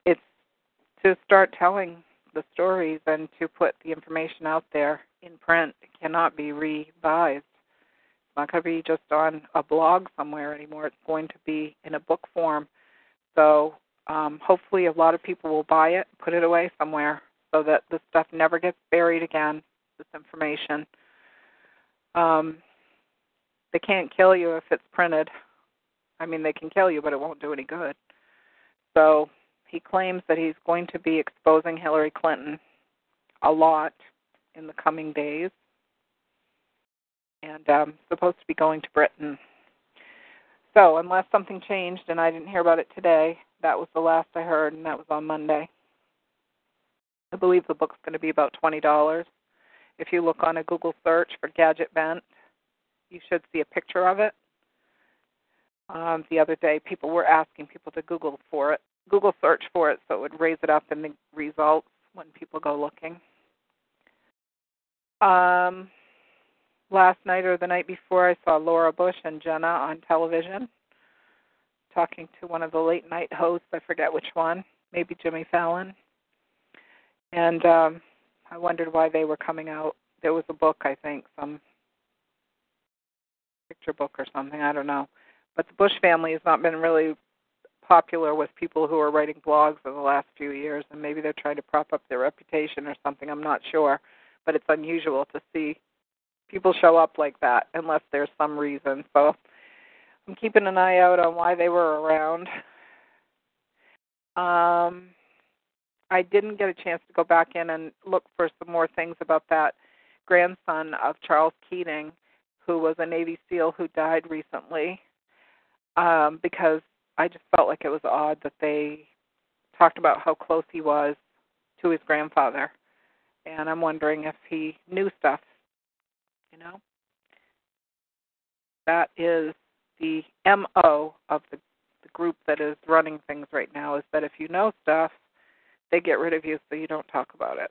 it's to start telling the stories and to put the information out there in print. It cannot be revised. Not going to be just on a blog somewhere anymore. It's going to be in a book form. So um, hopefully, a lot of people will buy it, put it away somewhere, so that the stuff never gets buried again. This information. Um, they can't kill you if it's printed. I mean, they can kill you, but it won't do any good. So he claims that he's going to be exposing Hillary Clinton a lot in the coming days and um, supposed to be going to Britain. So, unless something changed and I didn't hear about it today, that was the last I heard, and that was on Monday. I believe the book's going to be about $20. If you look on a Google search for Gadget Bent, you should see a picture of it. Um, the other day, people were asking people to Google for it, Google search for it, so it would raise it up in the results when people go looking. Um, last night or the night before, I saw Laura Bush and Jenna on television talking to one of the late night hosts. I forget which one, maybe Jimmy Fallon. And um I wondered why they were coming out. There was a book, I think, some picture book or something. I don't know. But the Bush family has not been really popular with people who are writing blogs in the last few years, and maybe they're trying to prop up their reputation or something. I'm not sure, but it's unusual to see people show up like that unless there's some reason. So I'm keeping an eye out on why they were around. Um, I didn't get a chance to go back in and look for some more things about that grandson of Charles Keating, who was a Navy SEAL who died recently, um, because I just felt like it was odd that they talked about how close he was to his grandfather, and I'm wondering if he knew stuff. You know, that is the mo of the the group that is running things right now is that if you know stuff they get rid of you so you don't talk about it.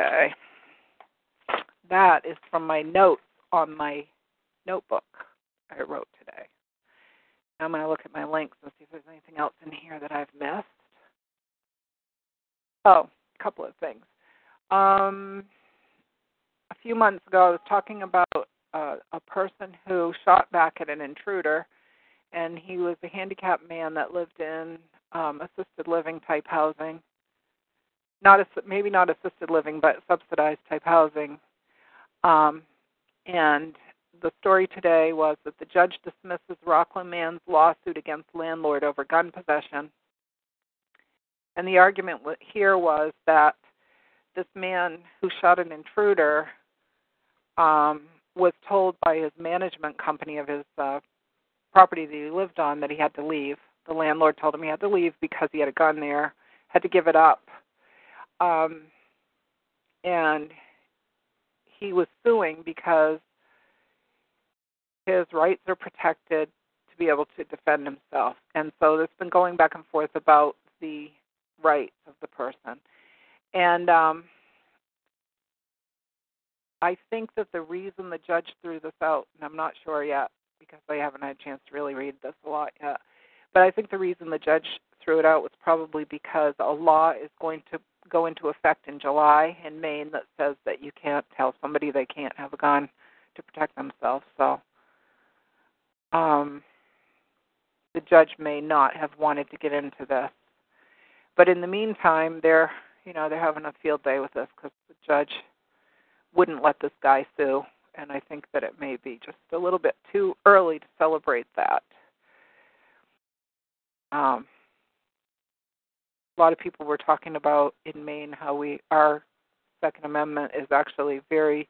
Okay. That is from my notes on my notebook I wrote today. Now I'm going to look at my links and see if there's anything else in here that I've missed. Oh, a couple of things. Um, a few months ago, I was talking about uh, a person who shot back at an intruder and he was a handicapped man that lived in um, assisted living type housing. Not a, maybe not assisted living, but subsidized type housing. Um, and the story today was that the judge dismisses Rockland man's lawsuit against landlord over gun possession. And the argument here was that this man who shot an intruder um, was told by his management company of his uh, property that he lived on that he had to leave. The landlord told him he had to leave because he had a gun there, had to give it up. Um, and he was suing because his rights are protected to be able to defend himself. And so there's been going back and forth about the rights of the person. And um, I think that the reason the judge threw this out, and I'm not sure yet, because I haven't had a chance to really read this a lot yet. But I think the reason the judge threw it out was probably because a law is going to go into effect in July in Maine that says that you can't tell somebody they can't have a gun to protect themselves. So um, the judge may not have wanted to get into this. But in the meantime, they're you know they're having a field day with this because the judge wouldn't let this guy sue and I think that it may be just a little bit too early to celebrate that. Um, a lot of people were talking about in Maine how we our Second Amendment is actually very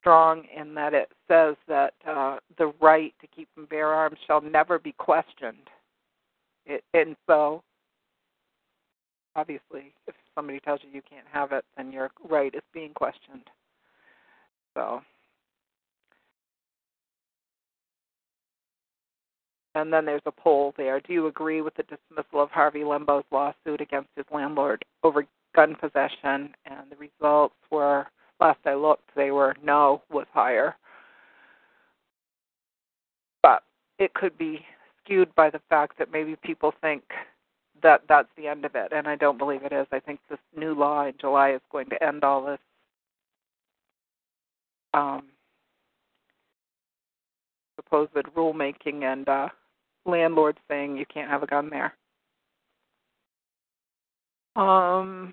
strong in that it says that uh, the right to keep and bear arms shall never be questioned. It, and so, obviously, if somebody tells you you can't have it, then your right is being questioned. So. And then there's a poll there. Do you agree with the dismissal of Harvey Limbo's lawsuit against his landlord over gun possession? And the results were, last I looked, they were no was higher. But it could be skewed by the fact that maybe people think that that's the end of it, and I don't believe it is. I think this new law in July is going to end all this um, supposed rulemaking and uh, landlords saying you can't have a gun there. Um,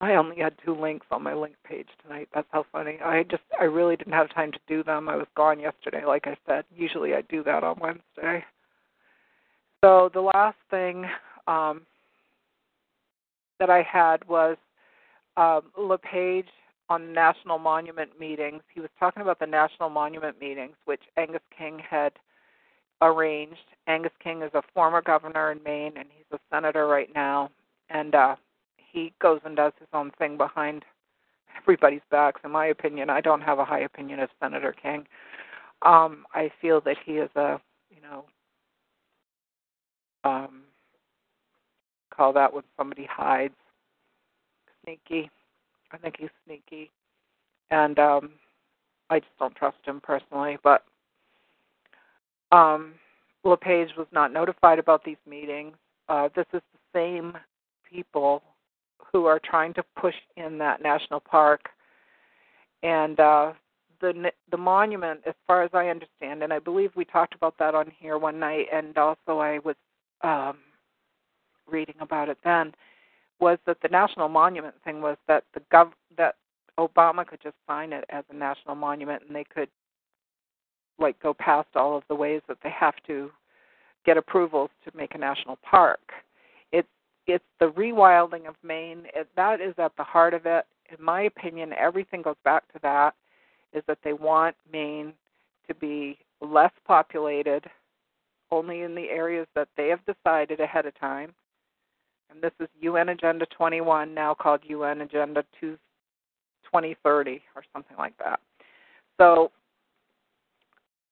I only had two links on my link page tonight. That's how funny. I just I really didn't have time to do them. I was gone yesterday, like I said. Usually I do that on Wednesday. So the last thing um, that I had was um, LePage on national monument meetings. He was talking about the national monument meetings, which Angus King had arranged. Angus King is a former governor in Maine, and he's a senator right now. And uh, he goes and does his own thing behind everybody's backs. In my opinion, I don't have a high opinion of Senator King. Um, I feel that he is a, you know, um, call that when somebody hides. Sneaky. I think he's sneaky. And um I just don't trust him personally, but um LePage was not notified about these meetings. Uh, this is the same people who are trying to push in that national park, and uh, the the monument, as far as I understand, and I believe we talked about that on here one night, and also I was um, reading about it then, was that the national monument thing was that the gov that Obama could just sign it as a national monument, and they could like go past all of the ways that they have to get approvals to make a national park. It's it's the rewilding of Maine. It, that is at the heart of it. In my opinion, everything goes back to that. Is that they want Maine to be less populated, only in the areas that they have decided ahead of time. And this is UN Agenda 21, now called UN Agenda 2030 or something like that. So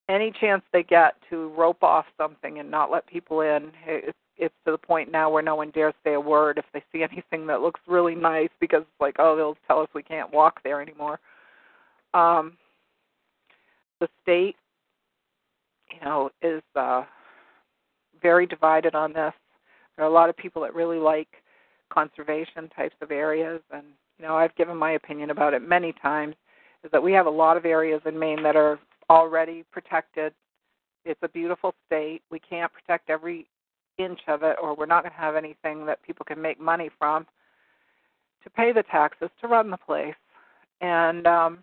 any chance they get to rope off something and not let people in, it's it's to the point now where no one dares say a word if they see anything that looks really nice because it's like, oh, they'll tell us we can't walk there anymore. Um, the state, you know, is uh, very divided on this. There are a lot of people that really like conservation types of areas, and you know, I've given my opinion about it many times. Is that we have a lot of areas in Maine that are already protected. It's a beautiful state. We can't protect every inch of it, or we're not going to have anything that people can make money from to pay the taxes to run the place. And um,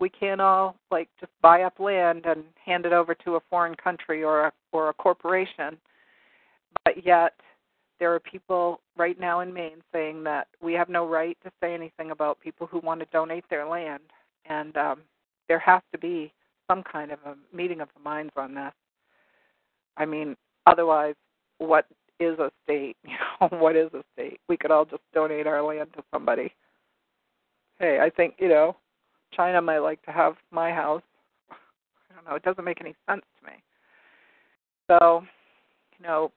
we can't all like just buy up land and hand it over to a foreign country or a or a corporation. But yet there are people right now in Maine saying that we have no right to say anything about people who want to donate their land. And um, there has to be some kind of a meeting of the minds on this. I mean, otherwise, what is a state? You know, what is a state? We could all just donate our land to somebody. Hey, I think you know, China might like to have my house. I don't know. It doesn't make any sense to me. So, you know,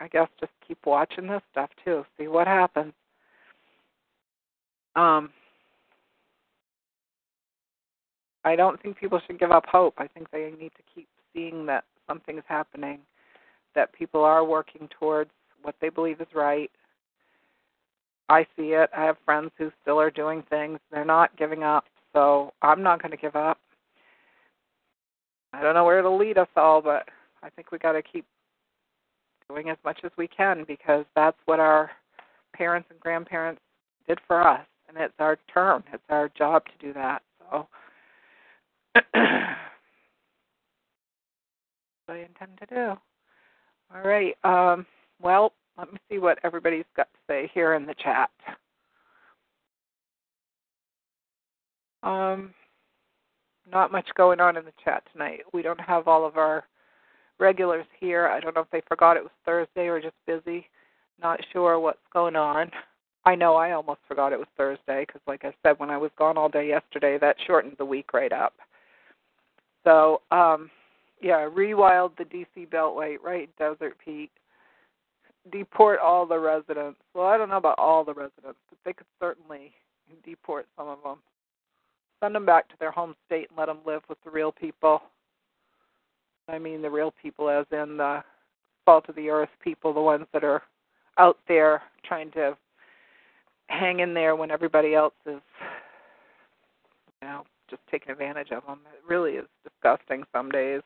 I guess just keep watching this stuff too. See what happens. Um, I don't think people should give up hope. I think they need to keep seeing that something's happening, that people are working towards what they believe is right. I see it. I have friends who still are doing things. They're not giving up, so I'm not going to give up. I don't know where it'll lead us all, but I think we got to keep doing as much as we can because that's what our parents and grandparents did for us, and it's our turn. It's our job to do that. So I intend to do. All right. Um, well, let me see what everybody's got to say here in the chat. Um, not much going on in the chat tonight. We don't have all of our regulars here. I don't know if they forgot it was Thursday or just busy. Not sure what's going on. I know I almost forgot it was Thursday because, like I said, when I was gone all day yesterday, that shortened the week right up. So, um, yeah, rewild the DC Beltway, right, Desert Pete. Deport all the residents. Well, I don't know about all the residents, but they could certainly deport some of them. Send them back to their home state and let them live with the real people. I mean the real people, as in the salt of the earth people, the ones that are out there trying to hang in there when everybody else is, you know, just taking advantage of them. It really is disgusting some days.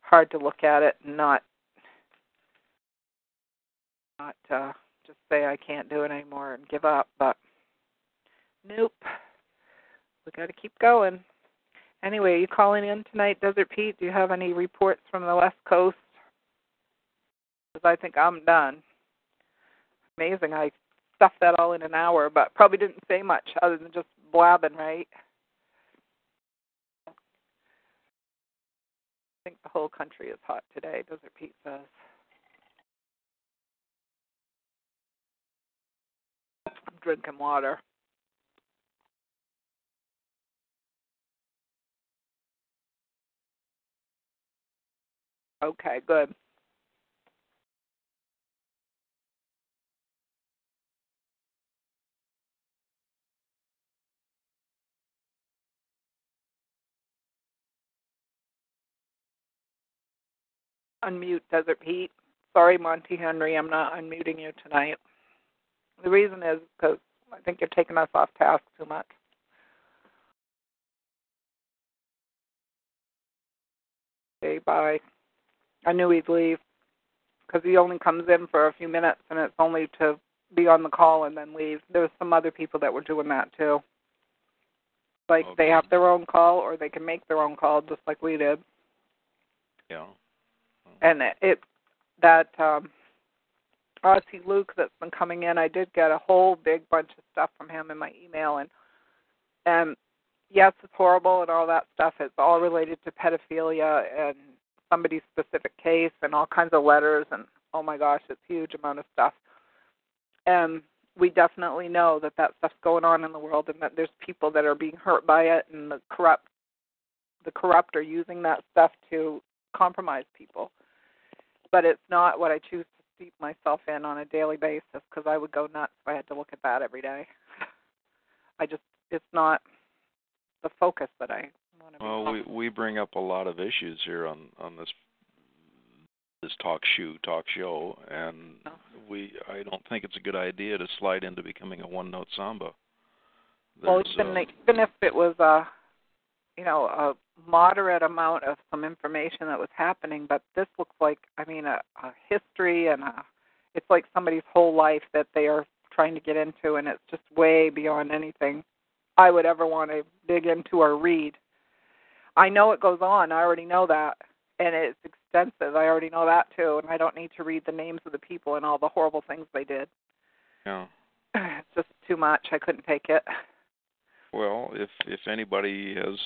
Hard to look at it and not not uh, just say I can't do it anymore and give up. But nope, we got to keep going. Anyway, are you calling in tonight, Desert Pete? Do you have any reports from the West Coast? Because I think I'm done. Amazing, I stuffed that all in an hour, but probably didn't say much other than just blabbing, right? I think the whole country is hot today, Desert Pete says. I'm drinking water. Okay, good. Unmute Desert Pete. Sorry, Monty Henry, I'm not unmuting you tonight. The reason is because I think you're taking us off task too much. Okay, bye. I knew he'd leave because he only comes in for a few minutes and it's only to be on the call and then leave. There's some other people that were doing that too. Like Okay. they have their own call or they can make their own call just like we did. Yeah. And it, it that um Aussie Luke that's been coming in, I did get a whole big bunch of stuff from him in my email and and yes, it's horrible and all that stuff. It's all related to pedophilia and somebody's specific case and all kinds of letters and oh my gosh, it's huge amount of stuff. And we definitely know that that stuff's going on in the world and that there's people that are being hurt by it and the corrupt the corrupt are using that stuff to compromise people. But it's not what I choose to steep myself in on a daily basis because I would go nuts if I had to look at that every day. I just it's not the focus that I want to. Well, we we bring up a lot of issues here on on this this talk show talk show, and Oh. we I don't think it's a good idea to slide into becoming a one note samba. Well, even uh, even if it was a, you know, a moderate amount of some information that was happening, but this looks like, I mean, a, a history and a, it's like somebody's whole life that they are trying to get into, and it's just way beyond anything I would ever want to dig into or read. I know it goes on. I already know that, and it's extensive. I already know that too, and I don't need to read the names of the people and all the horrible things they did. yeah. It's just too much. I couldn't take it. Well, if if anybody has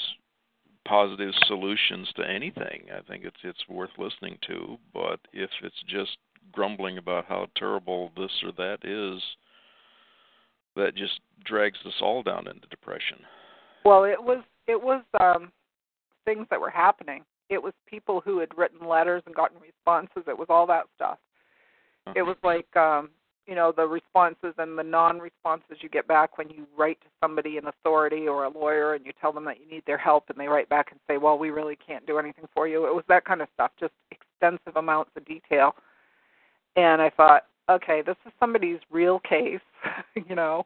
positive solutions to anything, I think it's it's worth listening to. But if it's just grumbling about how terrible this or that is, that just drags us all down into depression. Well, it was it was um things that were happening. It was people who had written letters and gotten responses. It was all that stuff. It was like um you know the responses and the non-responses you get back when you write to somebody in authority or a lawyer and you tell them that you need their help and they write back and say, "Well, we really can't do anything for you." It was that kind of stuff, just extensive amounts of detail. And I thought, okay, this is somebody's real case, you know,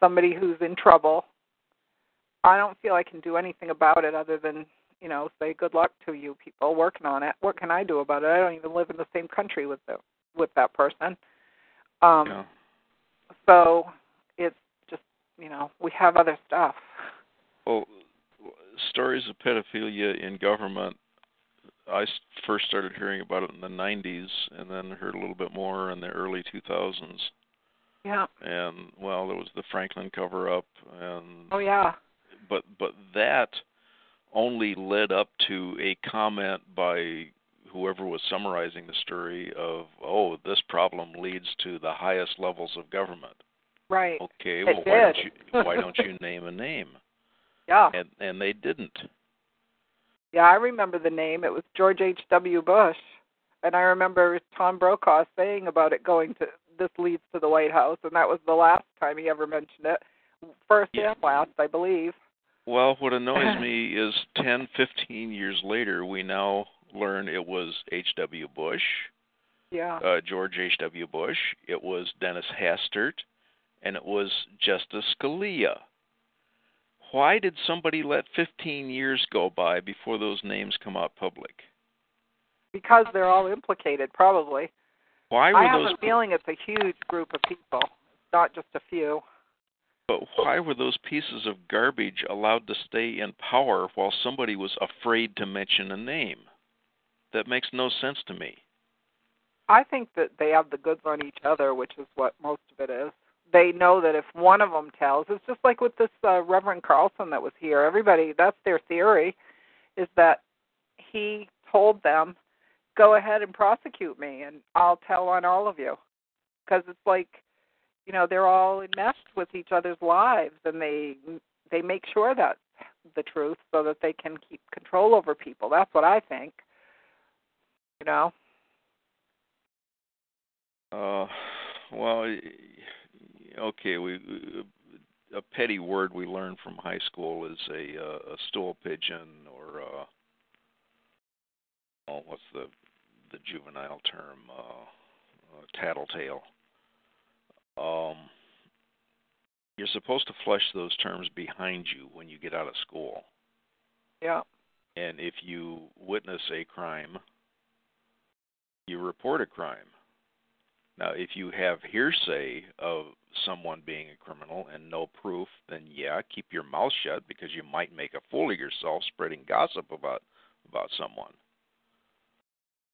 somebody who's in trouble. I don't feel I can do anything about it other than, you know, say good luck to you people working on it. What can I do about it? I don't even live in the same country with the with that person. Um yeah. so it's just, you know, we have other stuff. Well, stories of pedophilia in government. I first started hearing about it in the 90s, and then heard a little bit more in the early 2000s. Yeah. And well, there was the Franklin cover-up, and Oh yeah. but but that only led up to a comment by whoever was summarizing the story of oh this problem leads to the highest levels of government Right. okay It well why don't did. you why don't you name a name Yeah. and and they didn't Yeah, I remember the name. It was George H. W. Bush, and I remember Tom Brokaw saying about it going to this leads to the White House, and that was the last time he ever mentioned it. First Yeah. and last, I believe. Well what annoys me is 10 15 years later we now learn it was hw bush Yeah. uh, George H.W. Bush, it was Dennis Hastert, and it was Justice Scalia. Why did somebody let 15 years go by before those names come out public? because they're all implicated, probably. Why were I have those a feeling it's a huge group of people, not just a few. But why were those pieces of garbage allowed to stay in power while somebody was afraid to mention a name? That makes no sense to me. I think that they have the goods on each other, which is what most of it is. They know that if one of them tells, it's just like with this uh, Reverend Carlson that was here. Everybody, that's their theory, is that he told them, "Go ahead and prosecute me, and I'll tell on all of you," because it's like, you know, they're all enmeshed with each other's lives, and they they make sure that's the truth so that they can keep control over people. That's what I think. You know. Uh, well, okay, we a petty word we learned from high school is a uh, a stool pigeon or uh oh, what's the the juvenile term uh, uh, tattletale. Um, you're supposed to flush those terms behind you when you get out of school. Yeah. And if you witness a crime, you report a crime. Now, if you have hearsay of someone being a criminal and no proof, then yeah, keep your mouth shut because you might make a fool of yourself spreading gossip about about someone.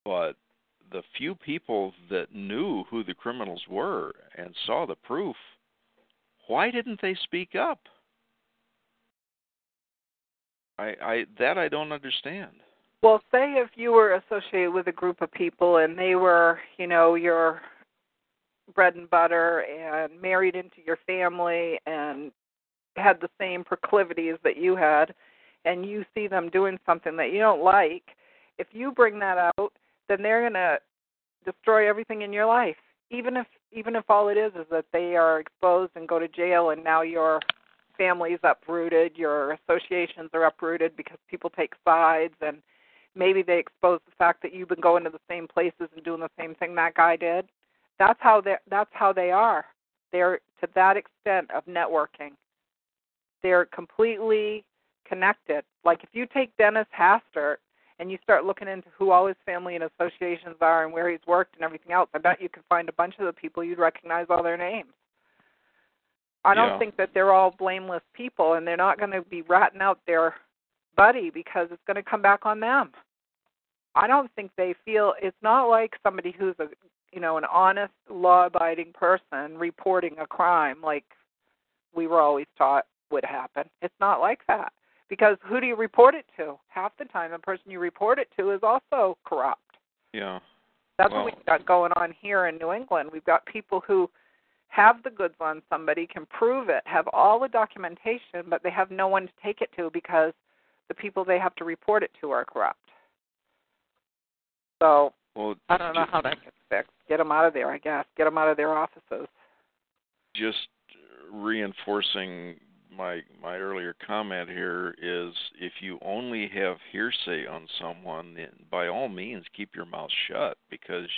But the few people that knew who the criminals were and saw the proof, why didn't they speak up? I, I that I don't understand. Well, say if you were associated with a group of people and they were, you know, your bread and butter and married into your family and had the same proclivities that you had and you see them doing something that you don't like, if you bring that out, then they're going to destroy everything in your life. Even if even if all it is is that they are exposed and go to jail and now your family's uprooted, your associations are uprooted because people take sides and maybe they expose the fact that you've been going to the same places and doing the same thing that guy did. That's how they that's how they are. They're to that extent of networking. They're completely connected. Like if you take Dennis Hastert and you start looking into who all his family and associations are and where he's worked and everything else, I bet you could find a bunch of the people you'd recognize all their names. I don't Yeah. think that they're all blameless people and they're not going to be ratting out their buddy because it's going to come back on them. I don't think they feel it's not like somebody who's a you know an honest law-abiding person reporting a crime like we were always taught would happen. It's not like that because who do you report it to? Half the time, the person you report it to is also corrupt. Yeah. That's Well- what we've got going on here in New England. We've got people who have the goods on somebody, can prove it, have all the documentation, but they have no one to take it to because the people they have to report it to are corrupt. So Well, I don't know how that gets fixed. Get them out of there, I guess. Get them out of their offices. just reinforcing my my earlier comment here is if you only have hearsay on someone then by all means keep your mouth shut because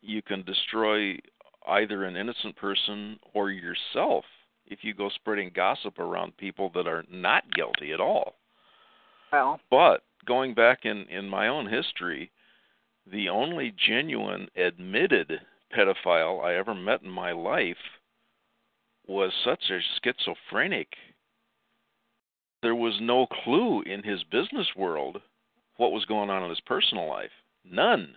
you can destroy either an innocent person or yourself if you go spreading gossip around people that are not guilty at all. Well, but going back in in my own history the only genuine admitted pedophile I ever met in my life was such a schizophrenic. There was no clue in his business world what was going on in his personal life. None.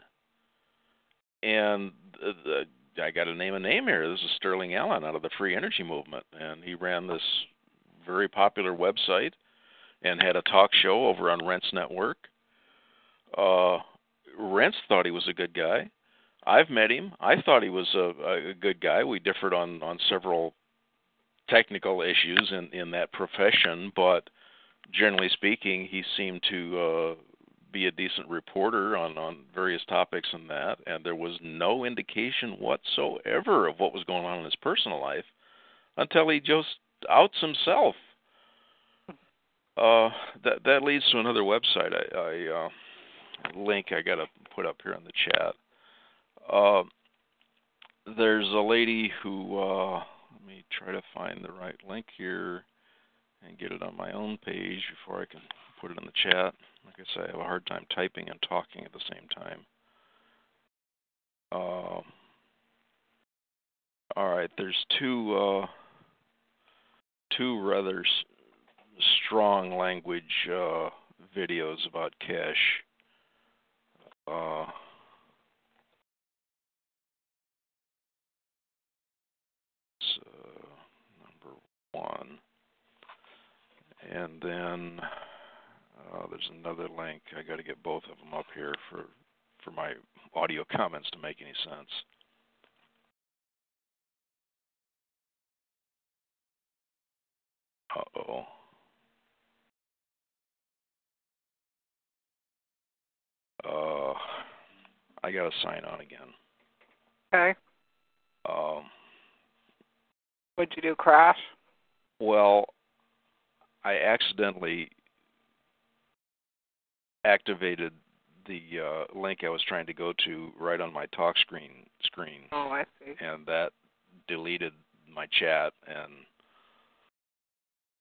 And the, the, I got to name a name here. This is Sterling Allan out of the Free Energy Movement, and he ran this very popular website and had a talk show over on Rense Network. Uh, Rense thought he was a good guy. I've met him. I thought he was a, a good guy. We differed on on several technical issues in in that profession, but generally speaking, he seemed to uh, be a decent reporter on on various topics and that. And there was no indication whatsoever of what was going on in his personal life until he just outs himself. Uh, that that leads to another website. I, I uh, link I got to put up here in the chat. Uh, there's a lady who uh, let me try to find the right link here and get it on my own page before I can put it in the chat. Like I say, I have a hard time typing and talking at the same time. Um, all right, there's two uh, two rather s- strong language uh, videos about Keshe. Uh, it's, uh, number one, and then uh, there's another link. I got to get both of them up here for for my audio comments to make any sense. Uh oh. Uh, I got to sign on again. okay. Um, What'd you do, crash? Well, I accidentally activated the uh, link I was trying to go to right on my talk screen screen, Oh, I see. and that deleted my chat. And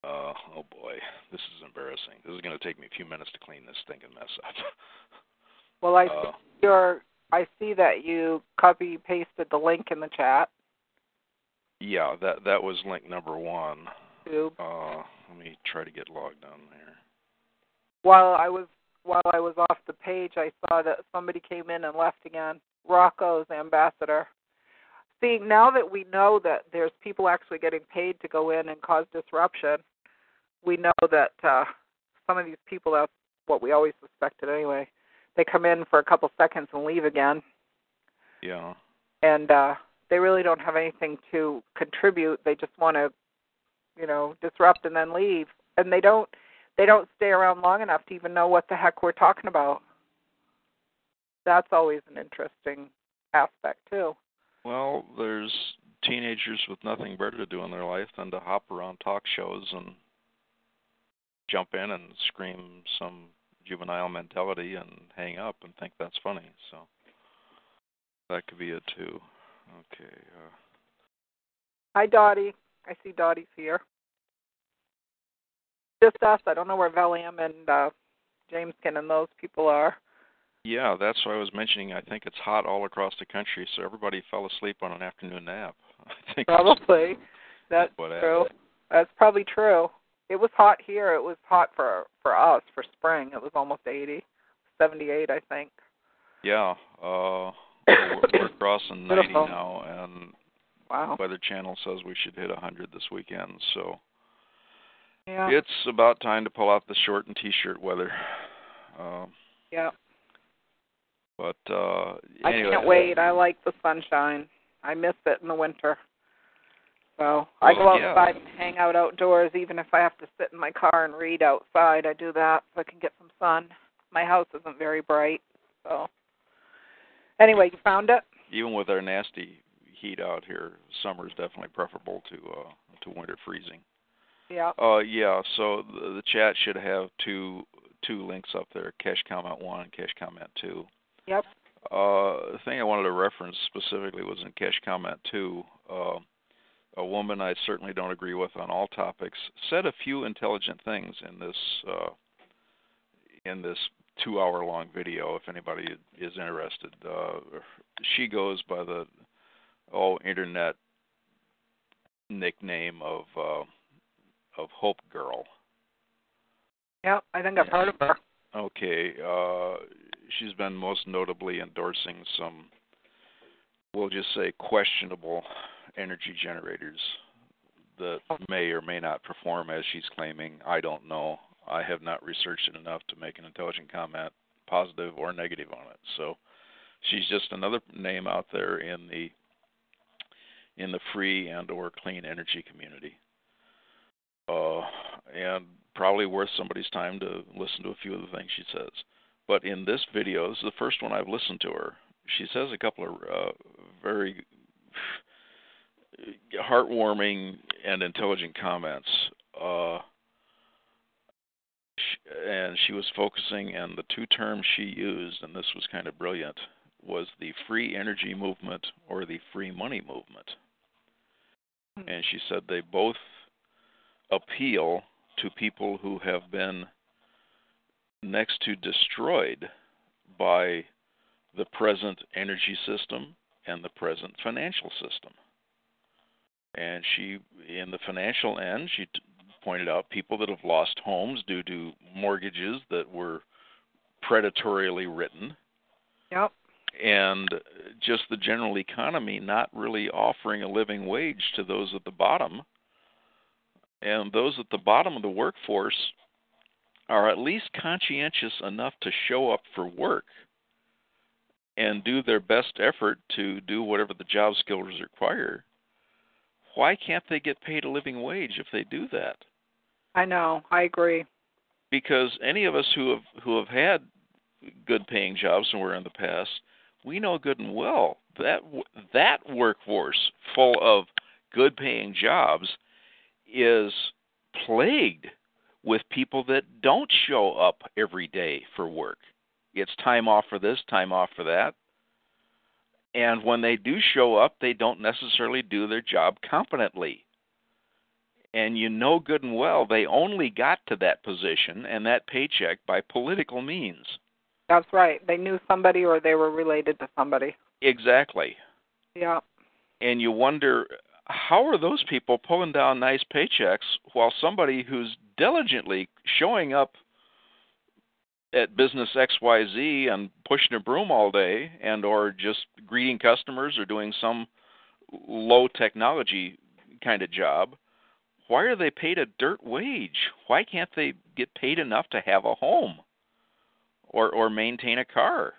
uh, oh boy, this is embarrassing. This is going to take me a few minutes to clean this stinking mess up. Well, I Uh, see your. I see that you copy pasted the link in the chat. yeah, that that was link number one. Too. Uh, let me try to get logged on there. While I was while I was off the page, I saw that somebody came in and left again. Rocco's ambassador. See, now that we know that there's people actually getting paid to go in and cause disruption, we know that uh, some of these people, that's what we always suspected anyway, they come in for a couple seconds and leave again. Yeah. and uh they really don't have anything to contribute they just want to you know disrupt and then leave and they don't they don't stay around long enough to even know what the heck we're talking about that's always an interesting aspect too Well, there's teenagers with nothing better to do in their life than to hop around talk shows and jump in and scream some juvenile mentality and hang up and think that's funny. So that could be it too. Okay. Uh, hi dottie i see dottie's here just us i don't know where valium and uh jameskin and those people are yeah, that's what I was mentioning. I think it's hot all across the country, so everybody fell asleep on an afternoon nap. I think probably that's what true happened. That's probably true. It was hot here. It was hot for for us for spring. It was almost 80, 78, I think. Yeah. Uh, we're, we're crossing 90 Beautiful. now, and Wow. Weather Channel says we should hit 100 this weekend. So Yeah. it's about time to pull out the short and t-shirt weather. Um, yeah. but uh, I can't wait. I like the sunshine. I miss it in the winter. So I go Well, yeah. outside and hang out outdoors, even if I have to sit in my car and read outside. I do that so I can get some sun. My house isn't very bright, so. Anyway, you found it. even with our nasty heat out here, summer is definitely preferable to uh, to winter freezing. Yeah. Uh, yeah. So the, the chat should have two two links up there: Keshe comment one and Keshe comment two. Yep. Uh, the thing I wanted to reference specifically was in Keshe comment two. Uh, a woman I certainly don't agree with on all topics said a few intelligent things in this uh, in this two-hour-long video. If anybody is interested, uh, she goes by the oh internet nickname of uh, of Hope Girl. Yep. I think I've heard of her. Okay, uh, she's been most notably endorsing some, we'll just say, questionable energy generators that may or may not perform as she's claiming. I don't know. I have not researched it enough to make an intelligent comment, positive or negative on it. So she's just another name out there in the in the free and or clean energy community. Uh, and probably worth somebody's time to listen to a few of the things she says. But in this video, this is the first one I've listened to her. She says a couple of uh, very heartwarming and intelligent comments. Uh, and she was focusing, and the two terms she used, and this was kind of brilliant, was the free energy movement or the free money movement. Hmm. And she said they both appeal to people who have been next to destroyed by the present energy system and the present financial system. And she, in the financial end, she t- pointed out people that have lost homes due to mortgages that were predatorily written Yep. And just the general economy not really offering a living wage to those at the bottom. And those at the bottom of the workforce are at least conscientious enough to show up for work and do their best effort to do whatever the job skills require. Why can't they get paid a living wage if they do that? I know. I agree. because any of us who have who have had good paying jobs somewhere in the past, we know good and well that that workforce full of good paying jobs is plagued with people that don't show up every day for work. It's time off for this, time off for that. And when they do show up, they don't necessarily do their job competently. And you know good and well they only got to that position and that paycheck by political means. That's right. They knew somebody or they were related to somebody. Exactly. Yeah. And you wonder how are those people pulling down nice paychecks while somebody who's diligently showing up at business XYZ and pushing a broom all day and or just greeting customers or doing some low technology kind of job why are they paid a dirt wage why can't they get paid enough to have a home or or maintain a car.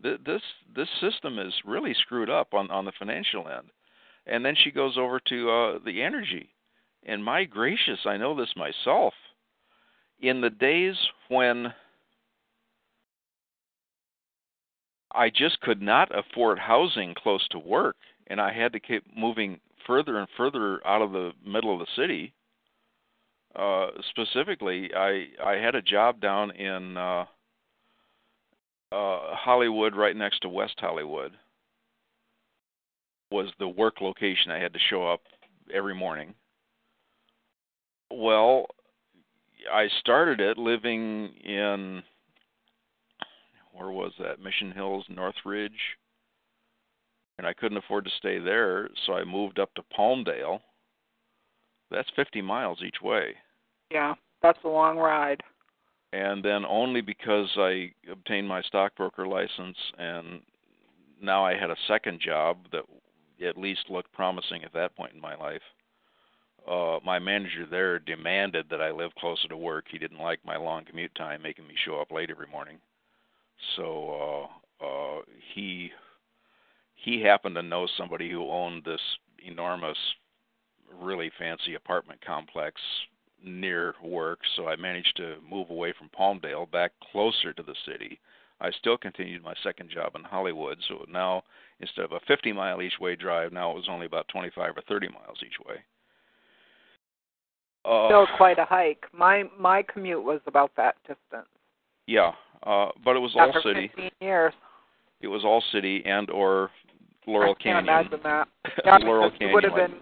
This this system is really screwed up on on the financial end. And then she goes over to uh the energy. And my gracious i know this myself. In the days when I just could not afford housing close to work, and I had to keep moving further and further out of the middle of the city. Uh, specifically, I I had a job down in uh, uh, Hollywood, right next to West Hollywood. Was the work location I had to show up every morning. Well, I started it living in where was that? Mission Hills, Northridge. And I couldn't afford to stay there, so I moved up to Palmdale. That's 50 miles each way. Yeah, that's a long ride. And then only because I obtained my stockbroker license and now I had a second job that at least looked promising at that point in my life uh, my manager there demanded that I live closer to work. He didn't like my long commute time, making me show up late every morning. So uh, uh, he he happened to know somebody who owned this enormous, really fancy apartment complex near work. So I managed to move away from Palmdale back closer to the city. I still continued my second job in Hollywood. So now instead of a 50 mile each way drive, now it was only about 25 or 30 miles each way. Uh, Still quite a hike. My my commute was about that distance. Yeah, uh, but it was all city. 15 years. It was all city and or Laurel I can't Canyon. imagine that. Yeah, Laurel Canyon. would have been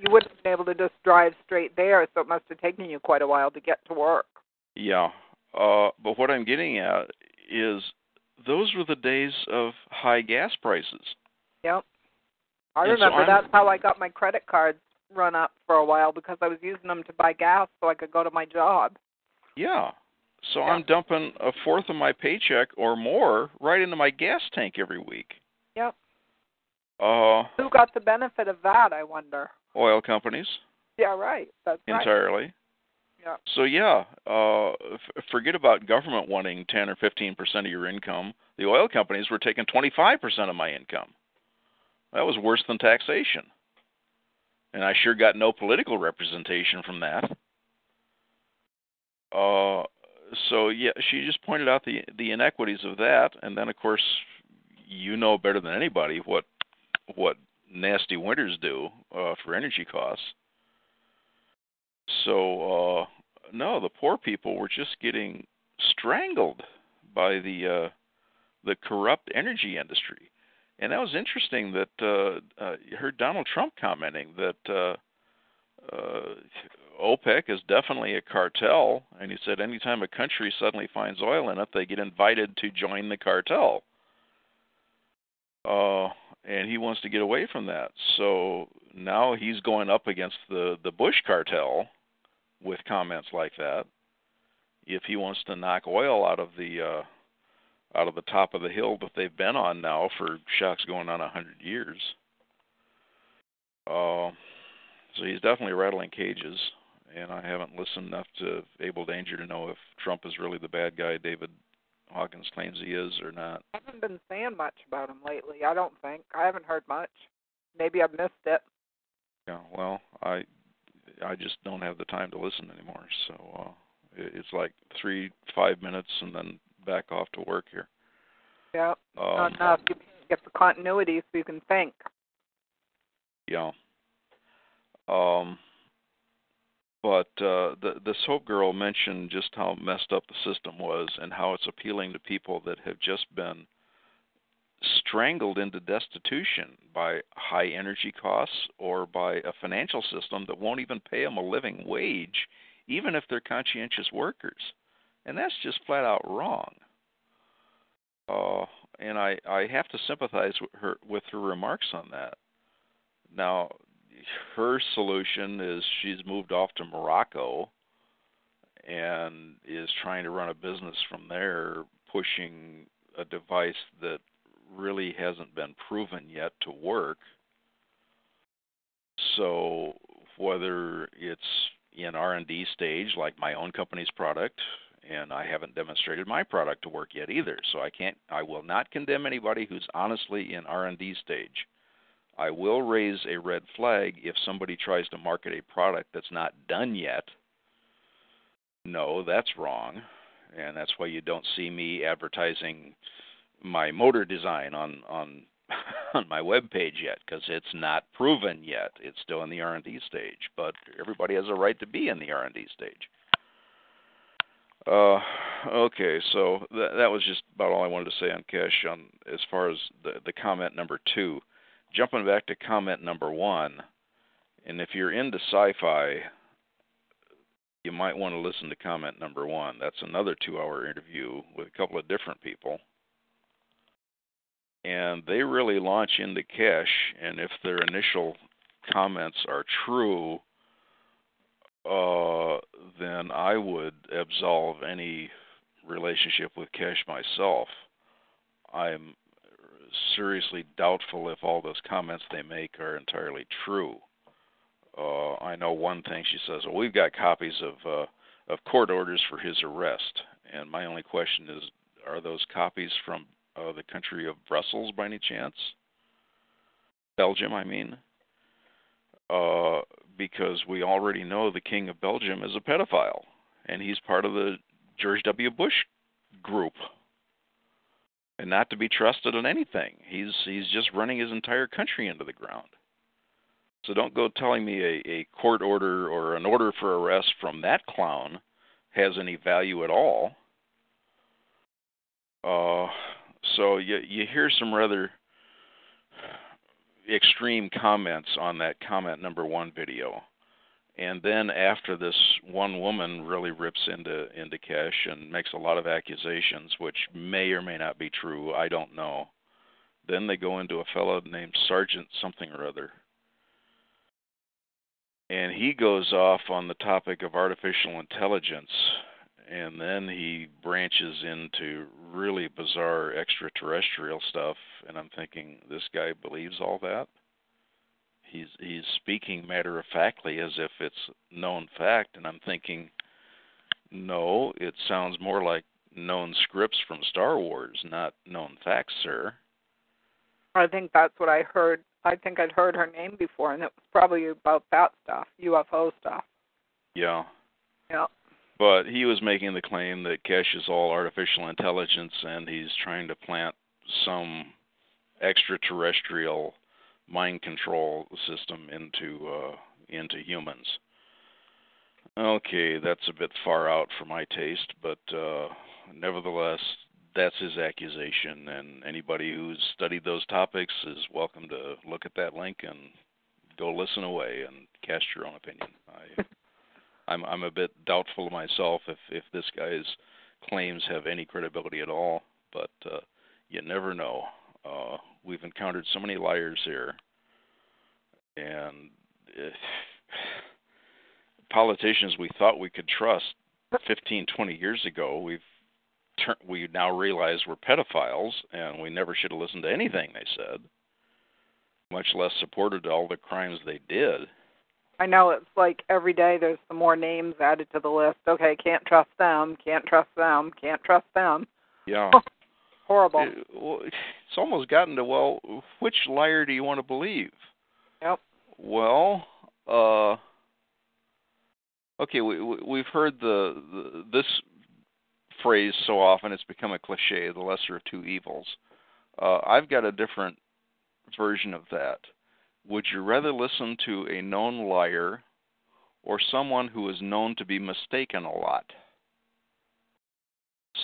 you wouldn't have been able to just drive straight there, so it must have taken you quite a while to get to work. Yeah. Uh, but what I'm getting at is those were the days of high gas prices. Yep. I And remember I'm- that's how I got my credit cards run up for a while because I was using them to buy gas so I could go to my job. Yeah. So Yeah. I'm dumping a fourth of my paycheck or more right into my gas tank every week. Yep. Uh, Who got the benefit of that, I wonder? Oil companies Yeah, right. That's right. entirely. Yeah. So yeah, uh, f- forget about government wanting 10 or 15 percent of your income. The oil companies were taking 25 percent of my income. That was worse than taxation, and I sure got no political representation from that. Uh, so yeah, she just pointed out the the inequities of that, and then of course, you know better than anybody what what nasty winters do uh, for energy costs. So uh, no, the poor people were just getting strangled by the uh, the corrupt energy industry, and that was interesting. That uh, uh, you heard Donald Trump commenting that uh, uh, OPEC is definitely a cartel, and he said anytime a country suddenly finds oil in it, they get invited to join the cartel. Uh, and he wants to get away from that. So now he's going up against the the Bush cartel with comments like that. If he wants to knock oil out of the uh, out of the top of the hill that they've been on now for shocks going on a hundred years. Uh, so he's definitely rattling cages, and I haven't listened enough to Abel Danger to know if Trump is really the bad guy David Hawkins claims he is or not. I haven't been saying much about him lately. I don't think. I haven't heard much. Maybe I've missed it. Yeah, well, I I just don't have the time to listen anymore. So uh it- it's like three, five minutes, and then back off to work here. Yeah. Not Um, enough. You get the continuity so you can think. Yeah. Um. But uh, the the Hope Girl mentioned just how messed up the system was and how it's appealing to people that have just been strangled into destitution by high energy costs or by a financial system that won't even pay them a living wage, even if they're conscientious workers, and that's just flat out wrong. Uh, and I I have to sympathize with her with her remarks on that. Now, her solution is she's moved off to Morocco and is trying to run a business from there, pushing a device that really hasn't been proven yet to work. So whether it's in R&D stage like my own company's product and I haven't demonstrated my product to work yet either. So I can't I will not condemn anybody who's honestly in R&D stage. I will raise a red flag if somebody tries to market a product that's not done yet. No, that's wrong. And that's why you don't see me advertising my motor design on on on my web page yet because it's not proven yet. It's still in the R&D stage, but everybody has a right to be in the R&D stage. Uh, okay, so that that was just about all I wanted to say on Keshe. on as far as the the comment number two jumping back to comment number one, and if you're into sci fi, you might want to listen to comment number one. That's another two hour interview with a couple of different people. And they really launch into Keshe, and if their initial comments are true, uh, then I would absolve any relationship with Keshe myself. I'm seriously doubtful if all those comments they make are entirely true. Uh, I know one thing she says. Well, we've got copies of uh, of court orders for his arrest, and my only question is, are those copies from uh, the country of Brussels by any chance? Belgium, I mean. Uh, because we already know the king of Belgium is a pedophile, and he's part of the George W. Bush group and not to be trusted on anything. He's he's just running his entire country into the ground. So don't go telling me a, a court order or an order for arrest from that clown has any value at all. Uh, so you you hear some rather extreme comments on that comment number one video and then after this one woman really rips into into Keshe and makes a lot of accusations which may or may not be true i don't know. Then they go into a fellow named sergeant something or other. And he goes off on the topic of artificial intelligence and then he branches into really bizarre extraterrestrial stuff and i'm thinking this guy believes all that he's he's speaking matter of factly as if it's known fact and i'm thinking no it sounds more like known scripts from star wars not known facts sir I think that's what I heard. I think I'd heard her name before, and it was probably about that stuff, UFO stuff. yeah Yeah. but he was making the claim that Keshe is all artificial intelligence and he's trying to plant some extraterrestrial mind control system into uh, into humans. Okay, that's a bit far out for my taste, but uh, nevertheless, that's his accusation, and anybody who's studied those topics is welcome to look at that link and go listen away and cast your own opinion. I, I'm I'm a bit doubtful myself if if this guy's claims have any credibility at all, but uh, you never know. Uh, we've encountered so many liars here, and if politicians we thought we could trust 15, 20 years ago, we've tur- we now realize were pedophiles, and we never should have listened to anything they said, much less supported all the crimes they did. I know it's like every day there's some more names added to the list. Okay, can't trust them, can't trust them, can't trust them. Yeah. Horrible. It- it's almost gotten to well, which liar do you want to believe? Yep. Well, uh, okay, we, we we've heard the, the this phrase so often it's become a cliche, the lesser of two evils. Uh, I've got a different version of that. Would you rather listen to a known liar or someone who is known to be mistaken a lot.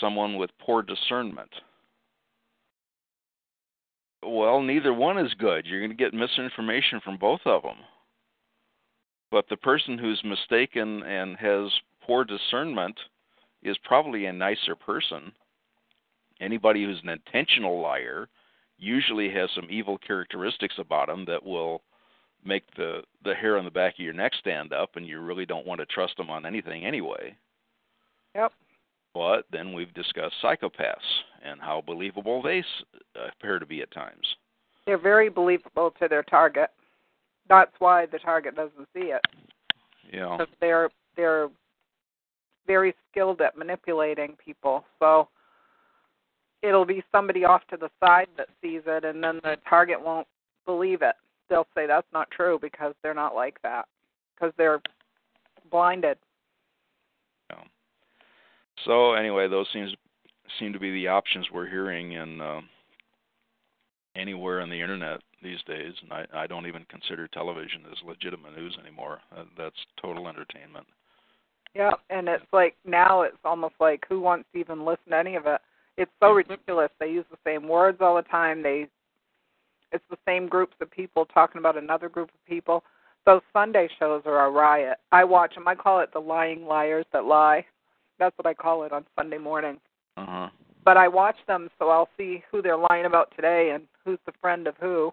Someone with poor discernment. Well, neither one is good. You're going to get misinformation from both of them. But the person who's mistaken and has poor discernment is probably a nicer person. Anybody who's an intentional liar usually has some evil characteristics about them that will make the the hair on the back of your neck stand up and you really don't want to trust them on anything anyway. Yep. But then we've discussed psychopaths and how believable they uh, appear to be at times. They're very believable to their target. That's why the target doesn't see it. Yeah. Because they're they're very skilled at manipulating people. So it'll be somebody off to the side that sees it, and then the target won't believe it. They'll say that's not true because they're not like that because they're blinded. So anyway, those seems seem to be the options we're hearing in uh, anywhere on the internet these days, and I, I don't even consider television as legitimate news anymore. Uh, that's total entertainment. Yeah, and it's like now it's almost like who wants to even listen to any of it? It's so ridiculous. They use the same words all the time. They it's the same groups of people talking about another group of people. Those Sunday shows are a riot. I watch them. I call it the lying liars that lie. That's what I call it on Sunday morning. Uh-huh. But I watch them so I'll see who they're lying about today and who's the friend of who.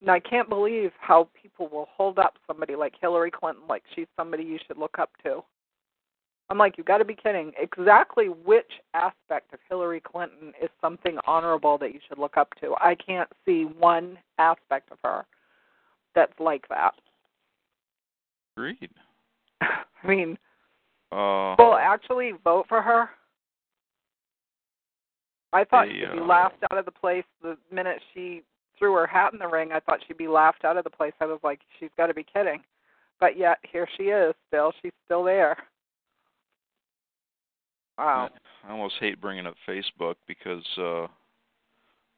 And I can't believe how people will hold up somebody like Hillary Clinton like she's somebody you should look up to. I'm like, you got to be kidding. Exactly which aspect of Hillary Clinton is something honorable that you should look up to? I can't see one aspect of her that's like that. Agreed. I mean, Uh, well, actually vote for her. I thought They, she'd be laughed out of the place the minute she threw her hat in the ring. I thought she'd be laughed out of the place. I was like, she's got to be kidding. But yet here she is. Still, she's still there. Wow. I almost hate bringing up Facebook because uh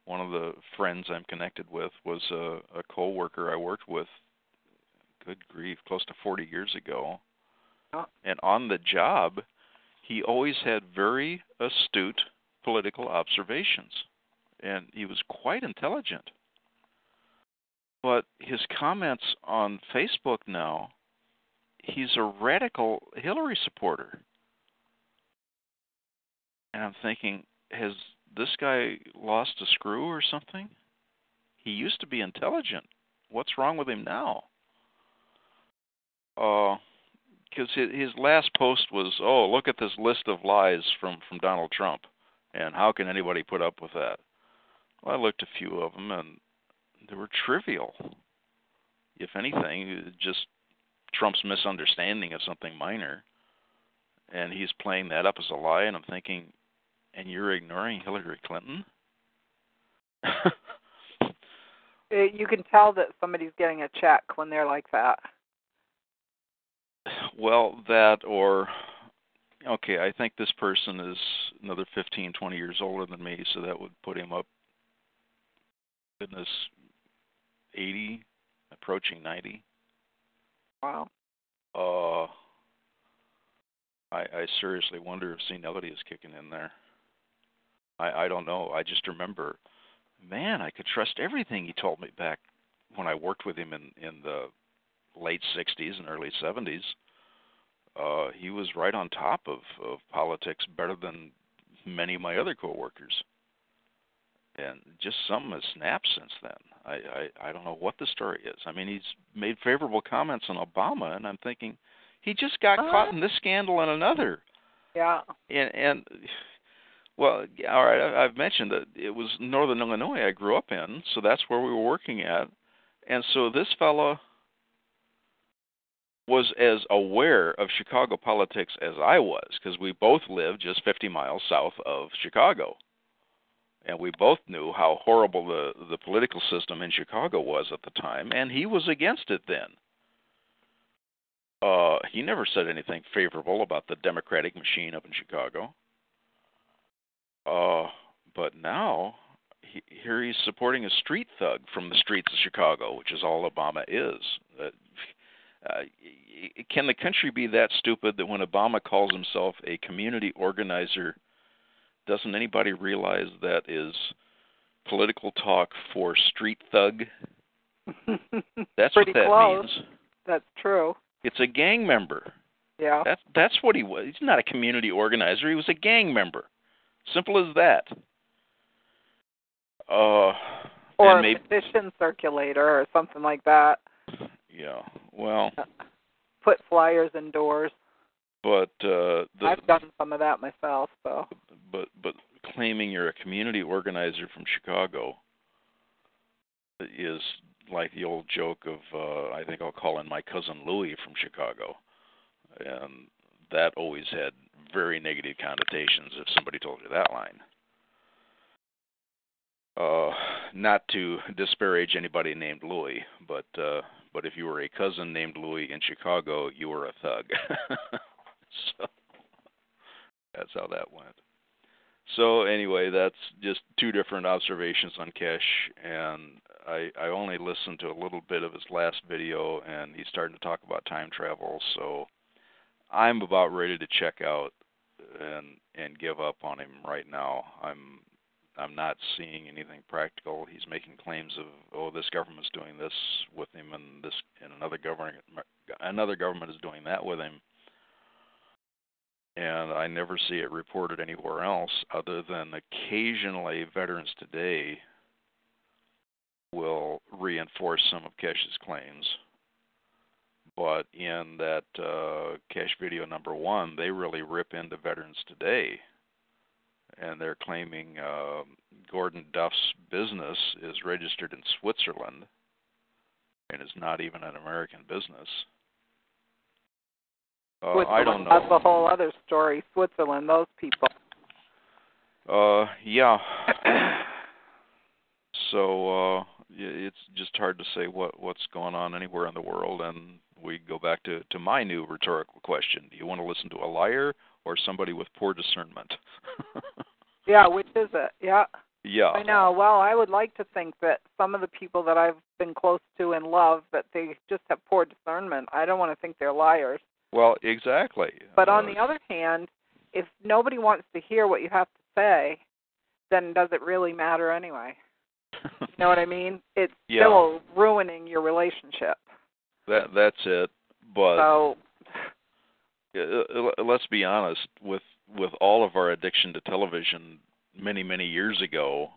one of the friends I'm connected with was a, a coworker I worked with. Good grief, close to 40 years ago. And on the job, he always had very astute political observations, and he was quite intelligent. But his comments on Facebook now, he's a radical Hillary supporter. And I'm thinking, has this guy lost a screw or something? He used to be intelligent. What's wrong with him now? Uh, because his, last post was, "Oh, look at this list of lies from from Donald Trump, and how can anybody put up with that?" Well, I looked a few of them, and they were trivial. If anything, just Trump's misunderstanding of something minor, and he's playing that up as a lie. And I'm thinking, and you're ignoring Hillary Clinton? Uh, you can tell that somebody's getting a check when they're like that. Well, that or okay, I think this person is another 15, 20 years older than me, so that would put him up goodness 80 approaching 90. Wow. Uh I I seriously wonder if senility is kicking in there. I I don't know. I just remember man, I could trust everything he told me back when I worked with him in in the late 60s and early 70s. Uh he was right on top of of politics better than many of my other coworkers. And just something has snapped since then. I, I I don't know what the story is. I mean, he's made favorable comments on Obama, and I'm thinking he just got Uh. caught in this scandal and another. Yeah. And and well, all right, I- I've mentioned that it was Northern Illinois I grew up in, so that's where we were working at. And so this fellow was as aware of Chicago politics as I was because we both lived just 50 miles south of Chicago. And we both knew how horrible the the political system in Chicago was at the time, and he was against it then. Uh, he never said anything favorable about the Democratic machine up in Chicago. Uh, but now he, here he's supporting a street thug from the streets of Chicago, which is all Obama is. Uh, uh, can the country be that stupid that when Obama calls himself a community organizer, doesn't anybody realize that is political talk for street thug? That's what that close. means. That's true. It's a gang member. Yeah. That's that's what he was. He's not a community organizer. He was a gang member. Simple as that. Uh, or a maybe, petition circulator or something like that. Yeah. Well, Put flyers indoors. but uh, the I've done some of that myself, so but but claiming you're a community organizer from Chicago is like the old joke of uh I think I'll call in my cousin Louie from Chicago. And that always had very negative connotations if somebody told you that line. Uh not to disparage anybody named Louie, but uh but if you were a cousin named Louie in Chicago, you were a thug. so that's how that went. So anyway, that's just two different observations on Keshe, and I I only listened to a little bit of his last video, and he's starting to talk about time travel. So I'm about ready to check out and and give up on him right now. I'm I'm not seeing anything practical. He's making claims of oh this government's doing this with him, and this and another government another government is doing that with him and I never see it reported anywhere else other than occasionally Veterans Today will reinforce some of Keshe's claims. But in that uh, Keshe video number one, they really rip into Veterans Today. And they're claiming uh, Gordon Duff's business is registered in Switzerland and is not even an American business. Uh, I don't know. That's a whole other story. Switzerland, those people. Uh, yeah. so uh, it's just hard to say what what's going on anywhere in the world, and we go back to to my new rhetorical question: Do you want to listen to a liar or somebody with poor discernment? Yeah, which is it? Yeah. yeah. I know. Well, I would like to think that some of the people that I've been close to and love that they just have poor discernment. I don't want to think they're liars. Well, exactly. But on Uh, the other hand, if nobody wants to hear what you have to say, then does it really matter anyway? You know what I mean? It's Yeah. still ruining your relationship. that that's it. But So, let's be honest with with all of our addiction to television many many years ago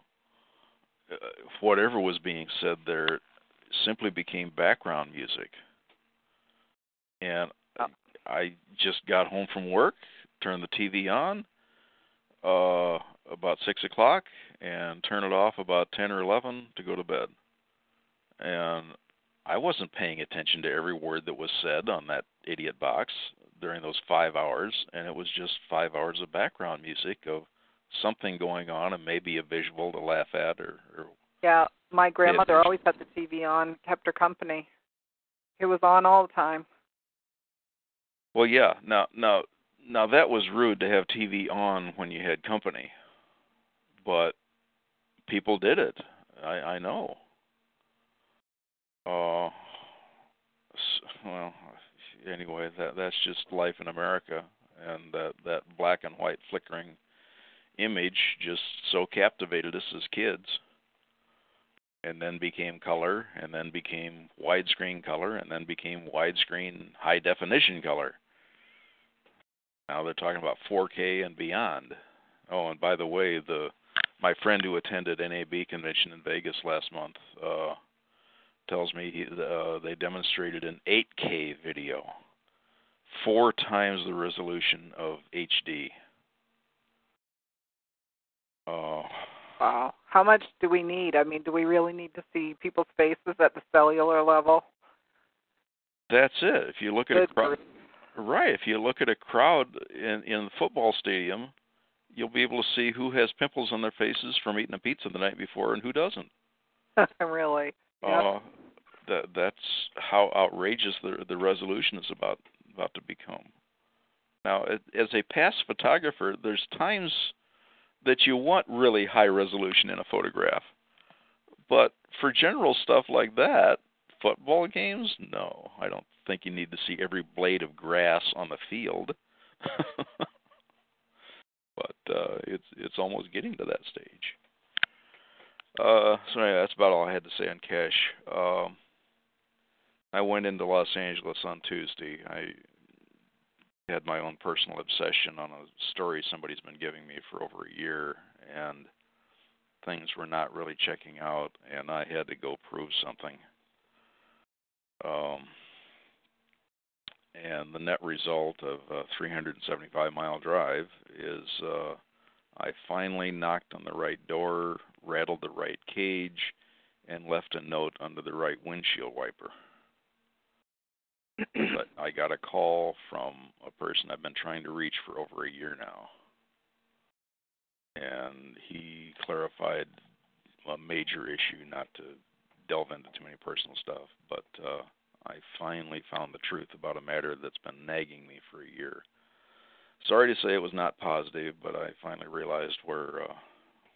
uh, whatever was being said there simply became background music. And Oh. i just got home from work turned the tv on uh about six o'clock and turn it off about ten or eleven to go to bed. And i wasn't paying attention to every word that was said on that idiot box during those five hours, and it was just five hours of background music of something going on and maybe a visual to laugh at or, or yeah, my grandmother there's- always had the TV on, kept her company. It was on all the time. well yeah now now now that was rude to have tv on when you had company but people did it i i know uh well anyway that that's just life in america and that that black and white flickering image just so captivated us as kids and then became color and then became widescreen color and then became widescreen high definition color now they're talking about 4K and beyond. Oh, and by the way, the my friend who attended NAB convention in Vegas last month uh, tells me he, uh, they demonstrated an 8K video, four times the resolution of HD. Uh, Wow. How much do we need? I mean, do we really need to see people's faces at the cellular level? that's it. If you look at a crowd, right? If you look at a crowd in in the football stadium, you'll be able to see who has pimples on their faces from eating a pizza the night before and who doesn't. really? Yep. Uh, that that's how outrageous the the resolution is about about to become. Now, as a past photographer, there's times that you want really high resolution in a photograph, but for general stuff like that, football games, no, I don't think you need to see every blade of grass on the field. but uh it's it's almost getting to that stage. Uh so anyway, that's about all I had to say on Keshe. Um I went into Los Angeles on Tuesday. I had my own personal obsession on a story somebody's been giving me for over a year and things were not really checking out and I had to go prove something. Um and the net result of a 375 mile drive is uh I finally knocked on the right door, rattled the right cage, and left a note under the right windshield wiper. But I got a call from a person I've been trying to reach for over a year now. And he clarified a major issue, not to delve into too many personal stuff, but uh I finally found the truth about a matter that's been nagging me for a year. Sorry to say it was not positive, but I finally realized where uh,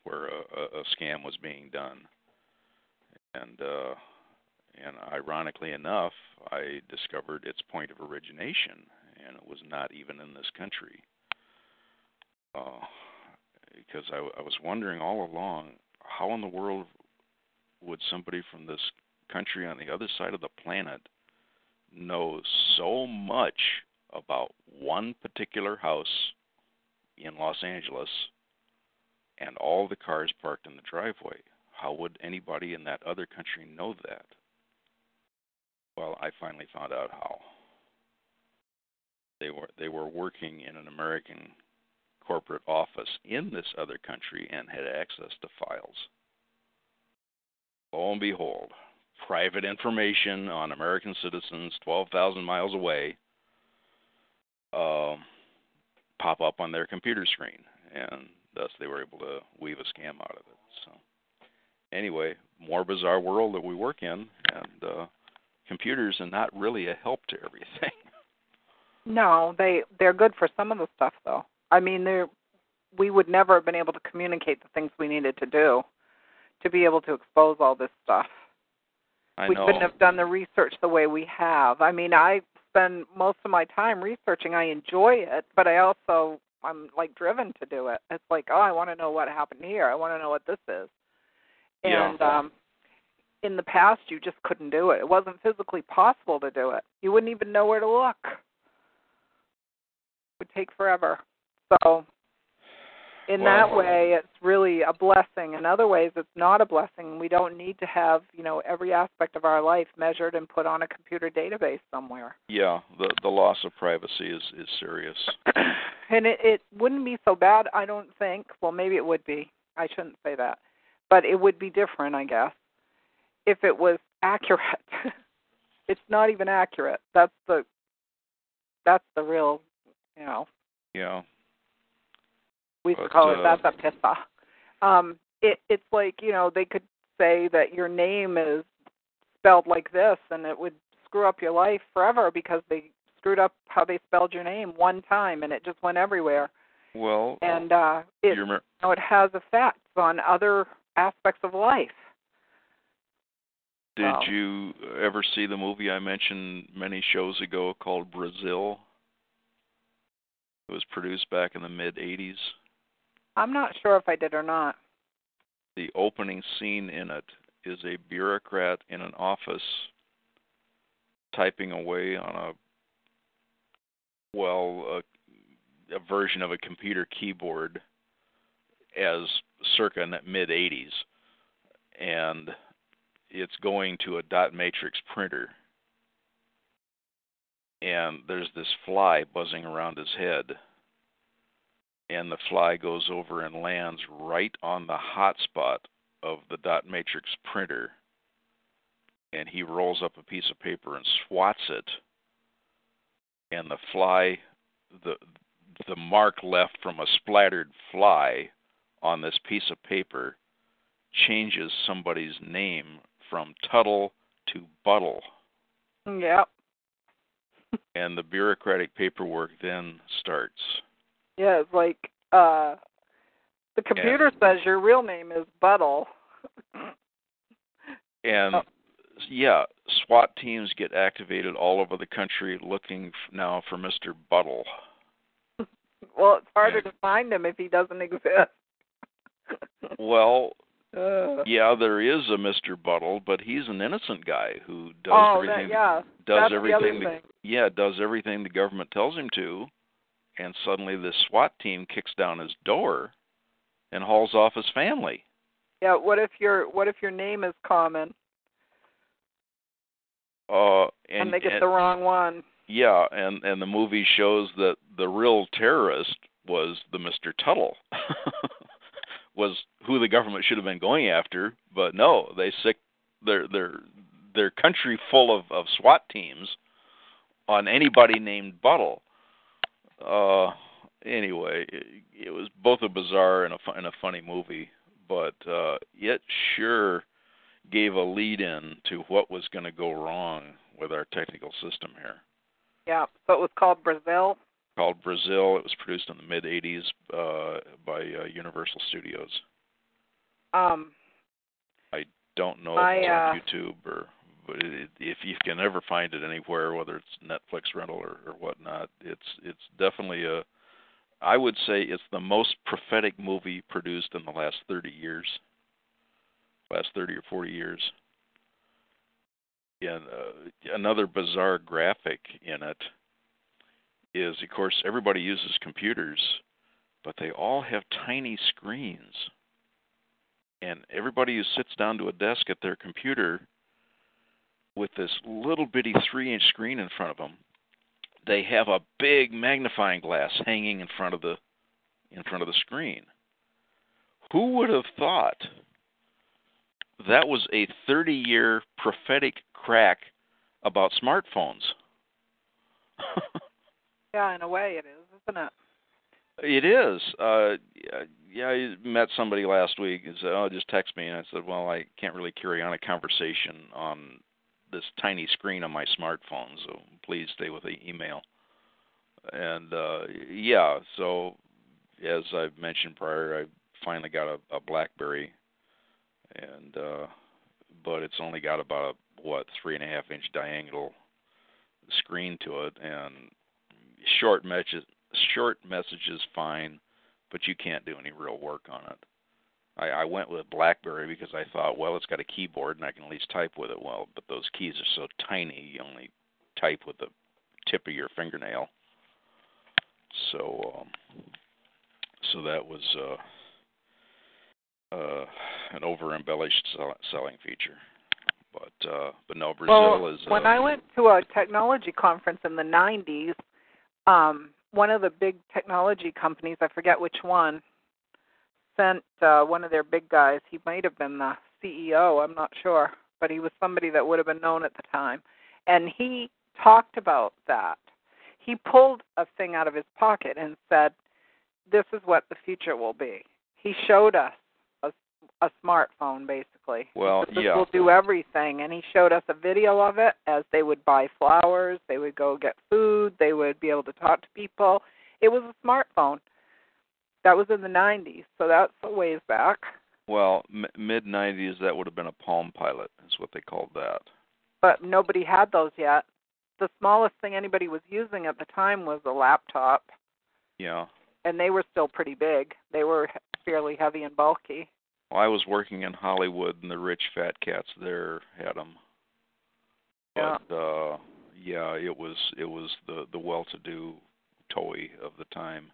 where a, a scam was being done, and uh, and ironically enough, I discovered its point of origination, and it was not even in this country. Uh, because I, I was wondering all along, how in the world would somebody from this country on the other side of the planet know so much about one particular house in Los Angeles and all the cars parked in the driveway. How would anybody in that other country know that? Well, I finally found out how. They were they were working in an American corporate office in this other country and had access to files. Lo and behold, private information on American citizens 12,000 miles away um, pop up on their computer screen, and thus they were able to weave a scam out of it. So, anyway, more bizarre world that we work in, and uh, computers are not really a help to everything. No, they they're good for some of the stuff though. I mean, they're we would never have been able to communicate the things we needed to do to be able to expose all this stuff. I we know. couldn't have done the research the way we have. I mean, I spend most of my time researching. I enjoy it, but I also I'm like driven to do it. It's like, oh, I want to know what happened here. I want to know what this is. Yeah. And um in the past you just couldn't do it. It wasn't physically possible to do it. You wouldn't even know where to look. It would take forever. So in that way it's really a blessing. In other ways it's not a blessing. We don't need to have, you know, every aspect of our life measured and put on a computer database somewhere. Yeah, the the loss of privacy is is serious. and it, it wouldn't be so bad, I don't think. Well, maybe it would be. I shouldn't say that, but it would be different, I guess, if it was accurate. it's not even accurate. That's the that's the real, you know. Yeah. We used to call it uh, that's a piss off. Um, it it's like you know they could say that your name is spelled like this, and it would screw up your life forever because they screwed up how they spelled your name one time, and it just went everywhere. Well, And uh, it you remember, you know, it has effects on other aspects of life. Did Wow. you ever see the movie I mentioned many shows ago called Brazil? It was produced back in the mid 80s. I'm not sure if I did or not. The opening scene in it is a bureaucrat in an office typing away on a well, a, a version of a computer keyboard as circa mid 80s and it's going to a dot matrix printer. And there's this fly buzzing around his head. And the fly goes over and lands right on the hot spot of the dot matrix printer. And he rolls up a piece of paper and swats it. And the fly the the mark left from a splattered fly on this piece of paper changes somebody's name from Tuttle to Buttle Yep. and the bureaucratic paperwork then starts Yeah, it's like uh the computer says your real name is Buttle. and Oh. yeah SWAT teams get activated all over the country looking f- now for Mr. Buttle. Well, it's harder Yeah. to find him if he doesn't exist. Well, Uh, yeah, there is a Mr. Buttle, but he's an innocent guy who does oh, everything that, yeah. does That's everything the the, yeah, does everything the government tells him to, and suddenly the SWAT team kicks down his door and hauls off his family. Yeah. What if your What if your name is common Uh and, and, they get and- the wrong one? Yeah, and and the movie shows that the real terrorist was the Mr. Tuttle. was who the government should have been going after, but no, they sick their their their country full of of SWAT teams on anybody named Buttle. Uh anyway, it, it was both a bizarre and a fu- and a funny movie, but uh it sure gave a lead in to what was going to go wrong with our technical system here Yeah. So it was called Brazil. Called Brazil. It was produced in the mid '80s uh, by uh, Universal Studios. Um. I don't know I, if it's uh, on YouTube or, but it, if you can ever find it anywhere, whether it's Netflix rental or, or whatnot, it's it's definitely a. I would say it's the most prophetic movie produced in the last 30 years. Last 30 or 40 years. And uh, another bizarre graphic in it is, of course, everybody uses computers, but they all have tiny screens. And everybody who sits down to a desk at their computer with this little bitty three inch screen in front of them, they have a big magnifying glass hanging in front of the in front of the screen. Who would have thought that was a 30 year prophetic crack about smartphones? Yeah, in a way it is, isn't it? It is. Uh, yeah, I met somebody last week and said, "Oh, just text me." And I said, "Well, I can't really carry on a conversation on this tiny screen on my smartphone, so please stay with the email." And uh, yeah, so as I've mentioned prior, I finally got a, a BlackBerry, and uh, but it's only got about a what three and a half inch diagonal screen to it, and short messages short messages fine, but you can't do any real work on it. I, I went with BlackBerry because I thought, well, it's got a keyboard and I can at least type with it. Well, but those keys are so tiny, you only type with the tip of your fingernail. So, um, so that was uh, uh, an over embellished sell- selling feature. But uh, but no, Brazil well, is. when uh, I went to a technology conference in the 90s, um, one of the big technology companies, I forget which one, sent uh, one of their big guys. He might have been the CEO, I'm not sure, but he was somebody that would have been known at the time. And he talked about that. He pulled a thing out of his pocket and said, This is what the future will be. He showed us a, smartphone, basically. Well, yeah. will do everything. And he showed us a video of it as they would buy flowers, they would go get food, they would be able to talk to people. It was a smartphone. That was in the 90s, so that's a ways back. Well, m- mid '90s, that would have been a Palm Pilot, is what they called that. But nobody had those yet. The smallest thing anybody was using at the time was a laptop, Yeah. and they were still pretty big. They were fairly heavy and bulky. Well, I was working in Hollywood, and the rich fat cats there had them. Yeah. But uh, yeah, it was it was the the well-to-do toy of the time.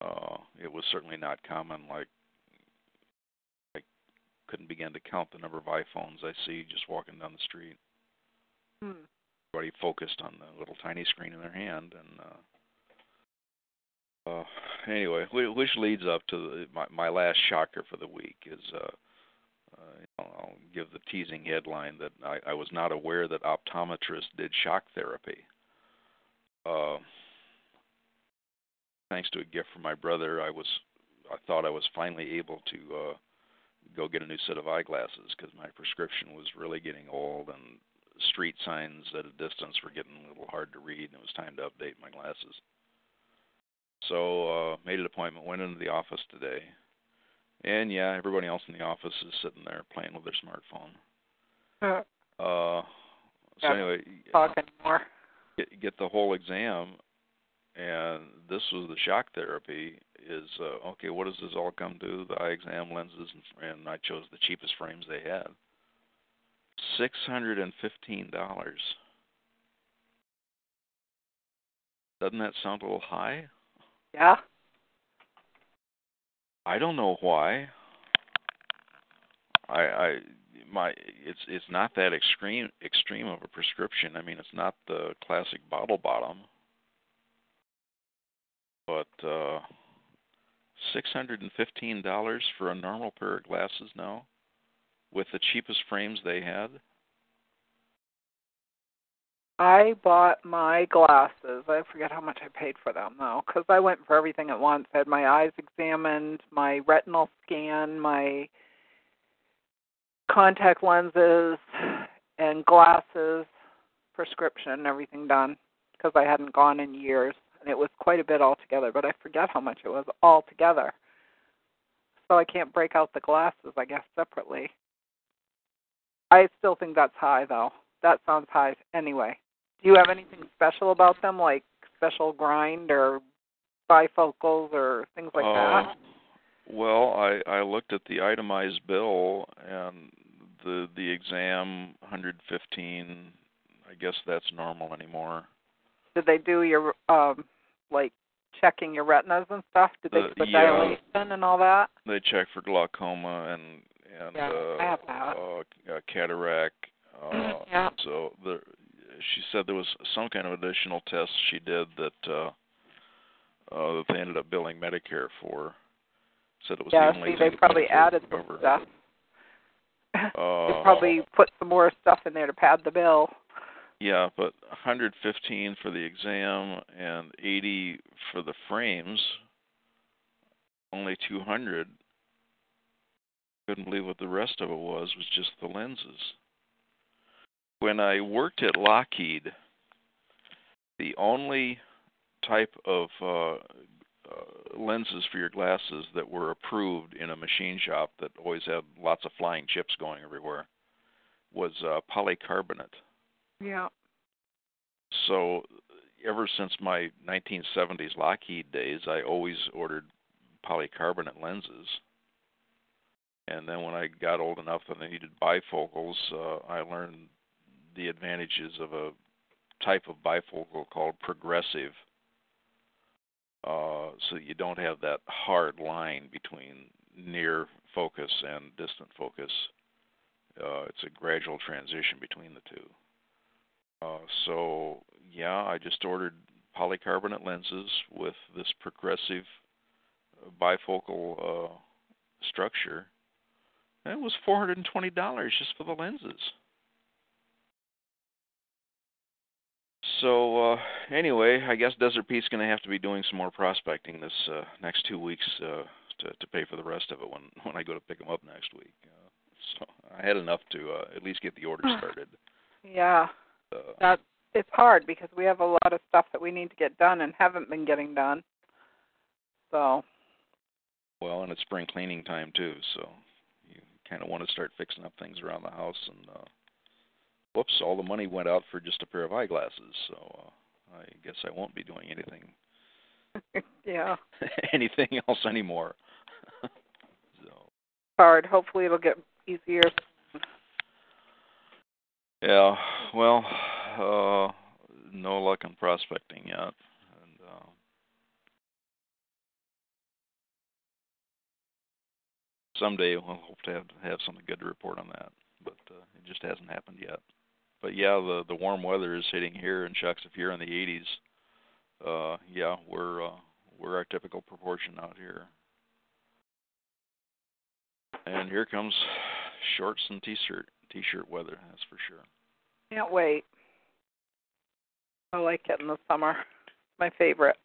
Uh, it was certainly not common. Like I couldn't begin to count the number of iPhones I see just walking down the street. Hmm. Everybody focused on the little tiny screen in their hand, and uh, uh, anyway, which leads up to the, my my last shocker for the week is. Uh, uh, I'll give the teasing headline that I, I was not aware that optometrists did shock therapy. Uh, thanks to a gift from my brother, I was I thought I was finally able to uh, go get a new set of eyeglasses because my prescription was really getting old and street signs at a distance were getting a little hard to read, and it was time to update my glasses. So uh, made an appointment, went into the office today, and yeah, everybody else in the office is sitting there playing with their smartphone. Uh, Uh, So anyway, talk anymore. get, get the whole exam, and this was the shock therapy. Is uh, okay. What does this all come to? The eye exam lenses, and, and I chose the cheapest frames they had. Six hundred and fifteen dollars. Doesn't that sound a little high? Yeah. I don't know why. I I my it's it's not that extreme extreme of a prescription. I mean, it's not the classic bottle bottom. But uh $615 for a normal pair of glasses now with the cheapest frames they had. I bought my glasses. I forget how much I paid for them though, because I went for everything at once. I had my eyes examined, my retinal scan, my contact lenses, and glasses, prescription, and everything done because I hadn't gone in years, and it was quite a bit altogether. But I forget how much it was altogether. So I can't break out the glasses, I guess, separately. I still think that's high though. That sounds high anyway. Do you have anything special about them, like special grind or bifocals or things like Uh, that? Well, I I looked at the itemized bill and the the exam 115. I guess that's normal anymore. Did they do your um like checking your retinas and stuff? Did they Uh, do the yeah. dilation and all that? They check for glaucoma and and Yeah, uh, I have that. uh, cataract. Uh, Yeah. So the she said there was some kind of additional test she did that uh uh that they ended up billing Medicare for. Said it was Yeah, the only see, they probably Medicare added some stuff. Uh, they probably put some more stuff in there to pad the bill. Yeah, but 115 for the exam and 80 for the frames. Only 200. Couldn't believe what the rest of it was. Was just the lenses. When I worked at Lockheed, the only type of uh, uh, lenses for your glasses that were approved in a machine shop that always had lots of flying chips going everywhere was uh, polycarbonate. Yeah. So ever since my 1970s Lockheed days, I always ordered polycarbonate lenses. And then when I got old enough and I needed bifocals, uh, I learned the advantages of a type of bifocal called progressive. Uh, so you don't have that hard line between near focus and distant focus. Uh, it's a gradual transition between the two. Uh, so yeah, I just ordered polycarbonate lenses with this progressive uh, bifocal uh, structure. And it was four hundred and twenty dollars just for the lenses. So uh, anyway, I guess Desert Pete's going to have to be doing some more prospecting this uh, next two weeks uh, to to pay for the rest of it when when I go to pick them up next week. Uh, so I had enough to uh, at least get the order started. Yeah. Uh, That it's hard because we have a lot of stuff that we need to get done and haven't been getting done. So Well, and it's spring cleaning time too, so you kind of want to start fixing up things around the house. And uh, whoops, all the money went out for just a pair of eyeglasses. So uh, I guess I won't be doing anything yeah, anything else anymore. so hard. Hopefully it'll get easier. yeah, well, uh, no luck in prospecting yet. And uh, someday we'll hope to have have something good to report on that, but uh, it just hasn't happened yet. But yeah, the the warm weather is hitting here in Chucks if you're in the 80s. Uh, yeah, we're uh, we're our typical proportion out here. And here comes shorts and t-shirt t-shirt weather. That's for sure. Can't wait. I like it in the summer. My favorite.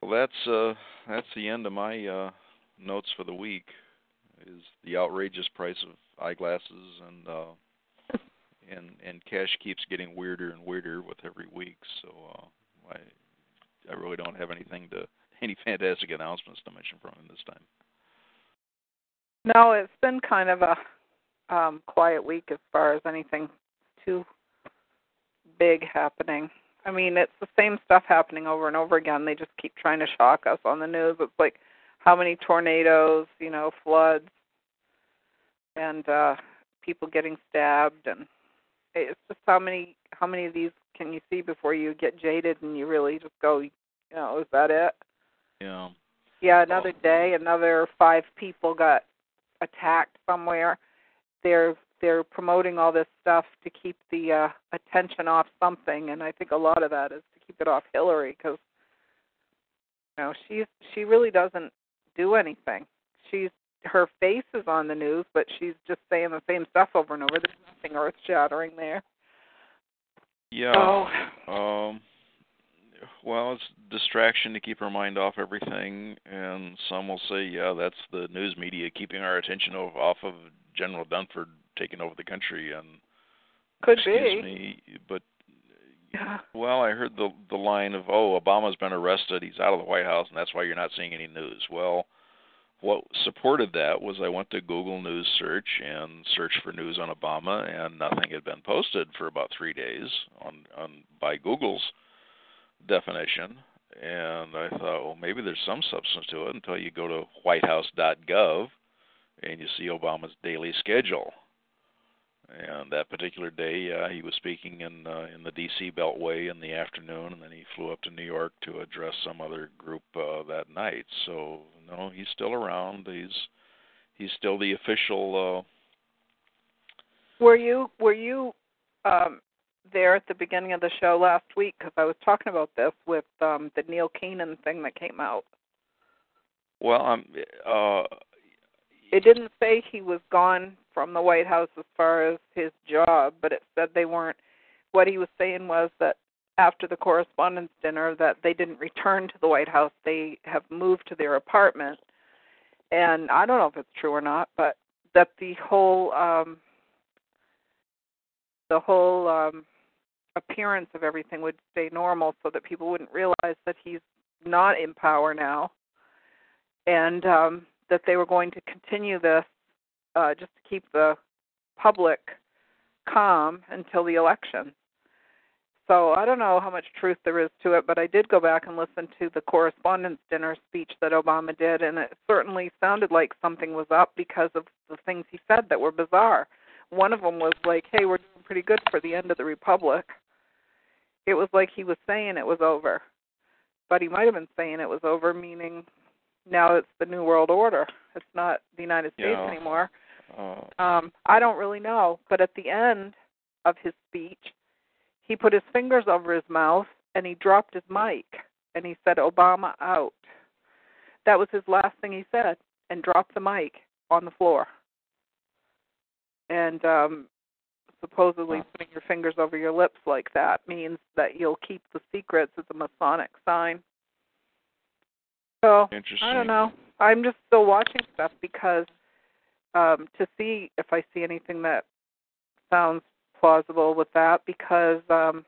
Well, that's uh that's the end of my uh notes for the week. Is the outrageous price of eyeglasses and uh and and Keshe keeps getting weirder and weirder with every week. So uh I I really don't have anything to any fantastic announcements to mention from him this time. No, it's been kind of a um quiet week as far as anything too big happening. I mean, it's the same stuff happening over and over again. They just keep trying to shock us on the news. It's like how many tornadoes, you know, floods, and uh people getting stabbed, and it's just how many how many of these can you see before you get jaded and you really just go, you know, is that it? Yeah. Yeah, another day, another five people got attacked somewhere. They're they're promoting all this stuff to keep the uh attention off something, and I think a lot of that is to keep it off Hillary because you know she's she really doesn't do anything. She's her face is on the news, but she's just saying the same stuff over and over. There's nothing earth shattering there. Yeah. So Um well, it's distraction to keep our mind off everything and some will say, yeah, that's the news media keeping our attention off, off of General Dunford taking over the country and could excuse be. me, but Yeah. well, I heard the the line of, "Oh, Obama's been arrested. He's out of the White House, and that's why you're not seeing any news." Well, what supported that was I went to Google News search and searched for news on Obama, and nothing had been posted for about three days on on by Google's definition. And I thought, well, maybe there's some substance to it until you go to WhiteHouse.gov and you see Obama's daily schedule. And that particular day, uh, he was speaking in uh, in the D.C. Beltway in the afternoon, and then he flew up to New York to address some other group uh, that night. So no, he's still around. He's he's still the official. Uh, Were you were you um there at the beginning of the show last week because I was talking about this with um the Neil Keenan thing that came out. Well, I'm. Uh, It didn't say he was gone from the White House as far as his job, but it said they weren't. What he was saying was that after the correspondence dinner, that they didn't return to the White House. They have moved to their apartment, and I don't know if it's true or not, but that the whole um the whole um appearance of everything would stay normal, so that people wouldn't realize that he's not in power now, and um that they were going to continue this uh, just to keep the public calm until the election. So I don't know how much truth there is to it, but I did go back and listen to the correspondence dinner speech that Obama did, and it certainly sounded like something was up because of the things he said that were bizarre. One of them was like, "Hey, we're doing pretty good for the end of the republic." It was like he was saying it was over, but he might have been saying it was over, meaning now it's the new world order. It's not the United States Yeah. anymore. Uh, Um, I don't really know, but at the end of his speech, he put his fingers over his mouth and he dropped his mic and he said Obama out. That was his last thing he said and dropped the mic on the floor. And um supposedly putting your fingers over your lips like that means that you'll keep the secrets as a Masonic sign. So. I don't know. I'm just still watching stuff because um to see if I see anything that sounds plausible with that because um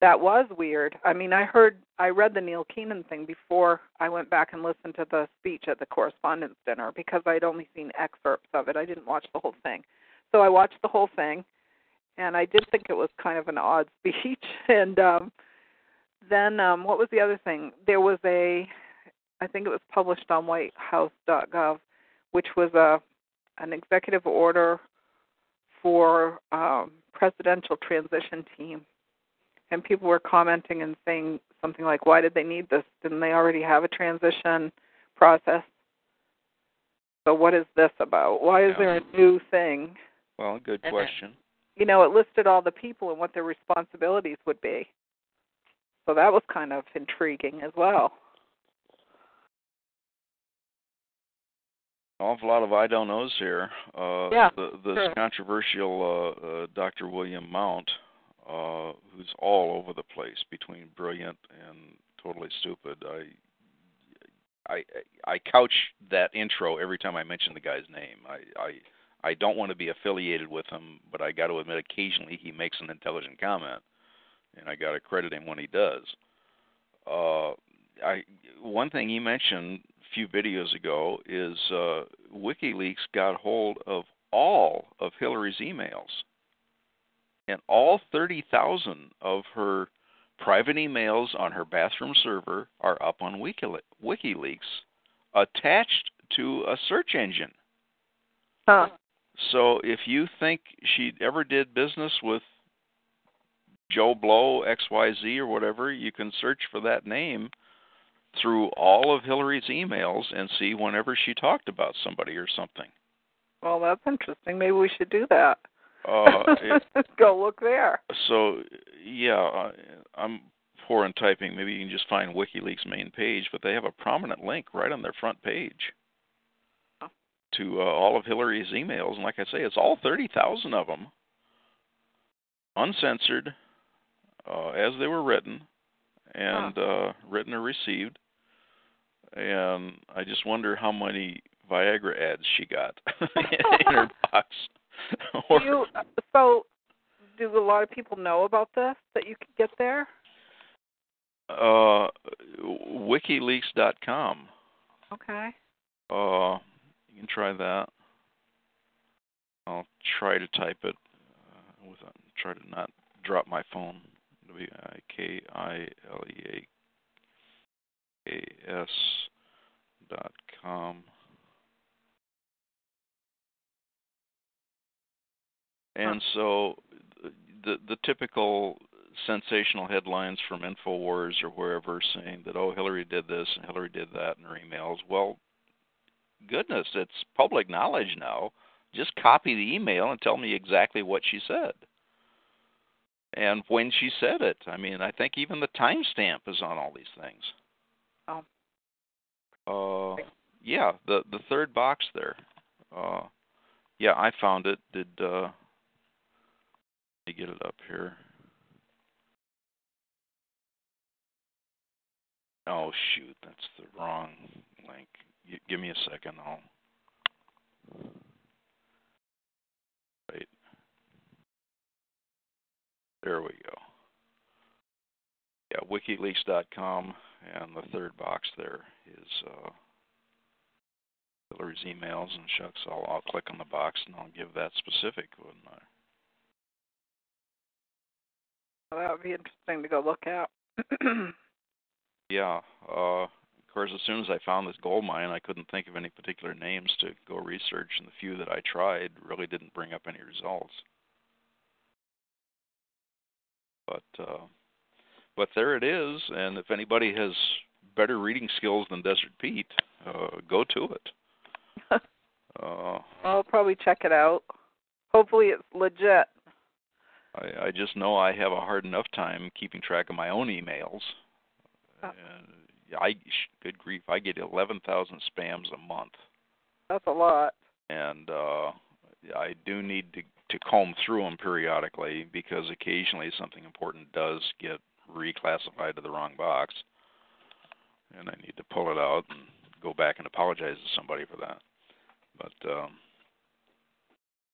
that was weird. I mean, I heard I read the Neil Keenan thing before I went back and listened to the speech at the correspondence dinner because I'd only seen excerpts of it. I didn't watch the whole thing. So I watched the whole thing and I did think it was kind of an odd speech and um then um what was the other thing? There was a I think it was published on whitehouse.gov which was a an executive order for um presidential transition team. And people were commenting and saying something like why did they need this? Didn't they already have a transition process? So what is this about? Why is Yeah. there a new thing? Well, good And then- question. you know, it listed all the people and what their responsibilities would be. So that was kind of intriguing as well. Awful lot of I don't knows here. Uh, Yeah, the the sure. controversial uh, uh, Dr. William Mount, uh, who's all over the place between brilliant and totally stupid. I I I couch that intro every time I mention the guy's name. I I I don't want to be affiliated with him, but I got to admit occasionally he makes an intelligent comment, and I got to credit him when he does. Uh, I one thing he mentioned few videos ago is uh, WikiLeaks got hold of all of Hillary's emails, and all 30,000 of her private emails on her bathroom server are up on WikiLeaks, attached to a search engine. Huh. So if you think she ever did business with Joe Blow XYZ or whatever, you can search for that name through all of Hillary's emails and see whenever she talked about somebody or something. Well, that's interesting. Maybe we should do that. Uh, it, Go look there. so yeah, I'm poor in typing. Maybe you can just find WikiLeaks main page, but they have a prominent link right on their front page to uh, all of Hillary's emails, and like I say, it's all thirty thousand of them, uncensored, uh, as they were written, and uh, written or received. And I just wonder how many Viagra ads she got in her box. Do you, so, do a lot of people know about this that you can get there? uh, WikiLeaks.com. Okay. Uh, you can try that. I'll try to type it. Uh, with try to not drop my phone. W i k i l e a k s dot com. And so, the the typical sensational headlines from Infowars or wherever saying that oh Hillary did this and Hillary did that in her emails. Well, goodness, it's public knowledge now. Just copy the email and tell me exactly what she said. And when she said it. I mean, I think even the timestamp is on all these things. Oh. Uh yeah, the the third box there. Uh yeah, I found it. Did uh let me get it up here. Oh shoot, that's the wrong link. Give me a second. I'll wait. There we go. Yeah, WikiLeaks.com, and the third box there is uh, Hillary's emails. And shucks, I'll I'll click on the box and I'll give that specific, wouldn't I? Well, that would be interesting to go look at. Yeah. Uh, of course, as soon as I found this gold mine, I couldn't think of any particular names to go research, and the few that I tried really didn't bring up any results. But uh, but there it is, and if anybody has better reading skills than Desert Pete, uh, go to it. Uh, I'll probably check it out. Hopefully, it's legit. I, I just know I have a hard enough time keeping track of my own emails. Oh. And I, good grief, I get 11,000 spams a month. That's a lot. and uh, I do need to to comb through them periodically because occasionally something important does get reclassified to the wrong box, and I need to pull it out and go back and apologize to somebody for that. But um,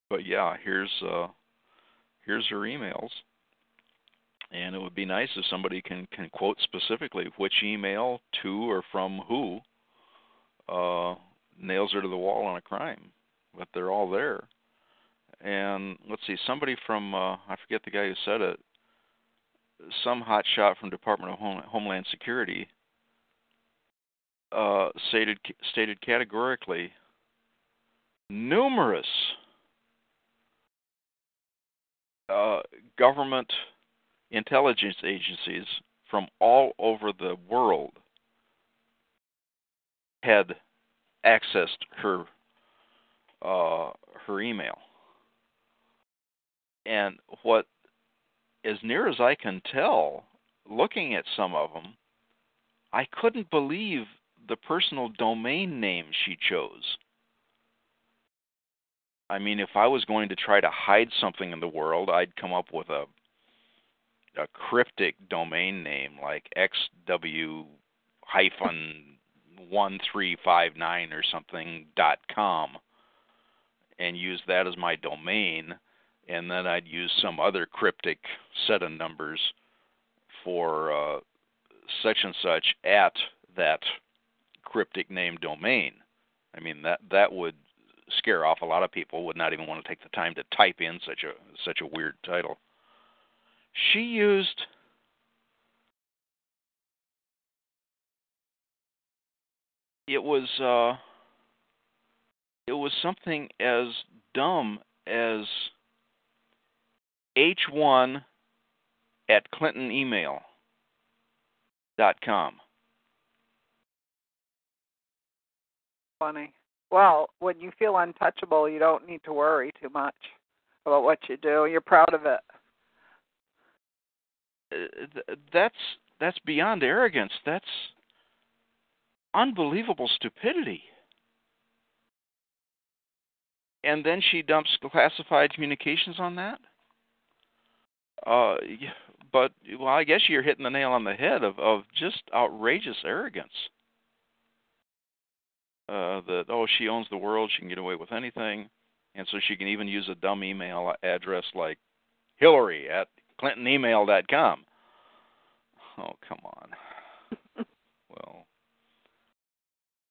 but yeah, here's uh, here's her emails, and it would be nice if somebody can can quote specifically which email to or from who uh, nails her to the wall on a crime. But they're all there. And let's see, somebody from uh, I forget the guy who said it. Some hot shot from Department of Home, Homeland Security uh, stated stated categorically numerous uh, government intelligence agencies from all over the world had accessed her uh, her email. And what, as near as I can tell, looking at some of them, I couldn't believe the personal domain name she chose. I mean, if I was going to try to hide something in the world, I'd come up with a a cryptic domain name like xw hyphen one three five nine or something dot com and use that as my domain and then I'd use some other cryptic set of numbers for uh, such and such at that cryptic name domain. I mean that that would scare off a lot of people. Would not even want to take the time to type in such a such a weird title. She used it was uh it was something as dumb as h1 at clinton email dot com Funny. Well, when you feel untouchable, you don't need to worry too much about what you do. You're proud of it. Uh, th- that's that's beyond arrogance that's unbelievable stupidity and then she dumps classified communications on that uh but well i guess you're hitting the nail on the head of of just outrageous arrogance. Uh that oh she owns the world she can get away with anything and so she can even use a dumb email address like hillary at clintonemail.com oh come on. Well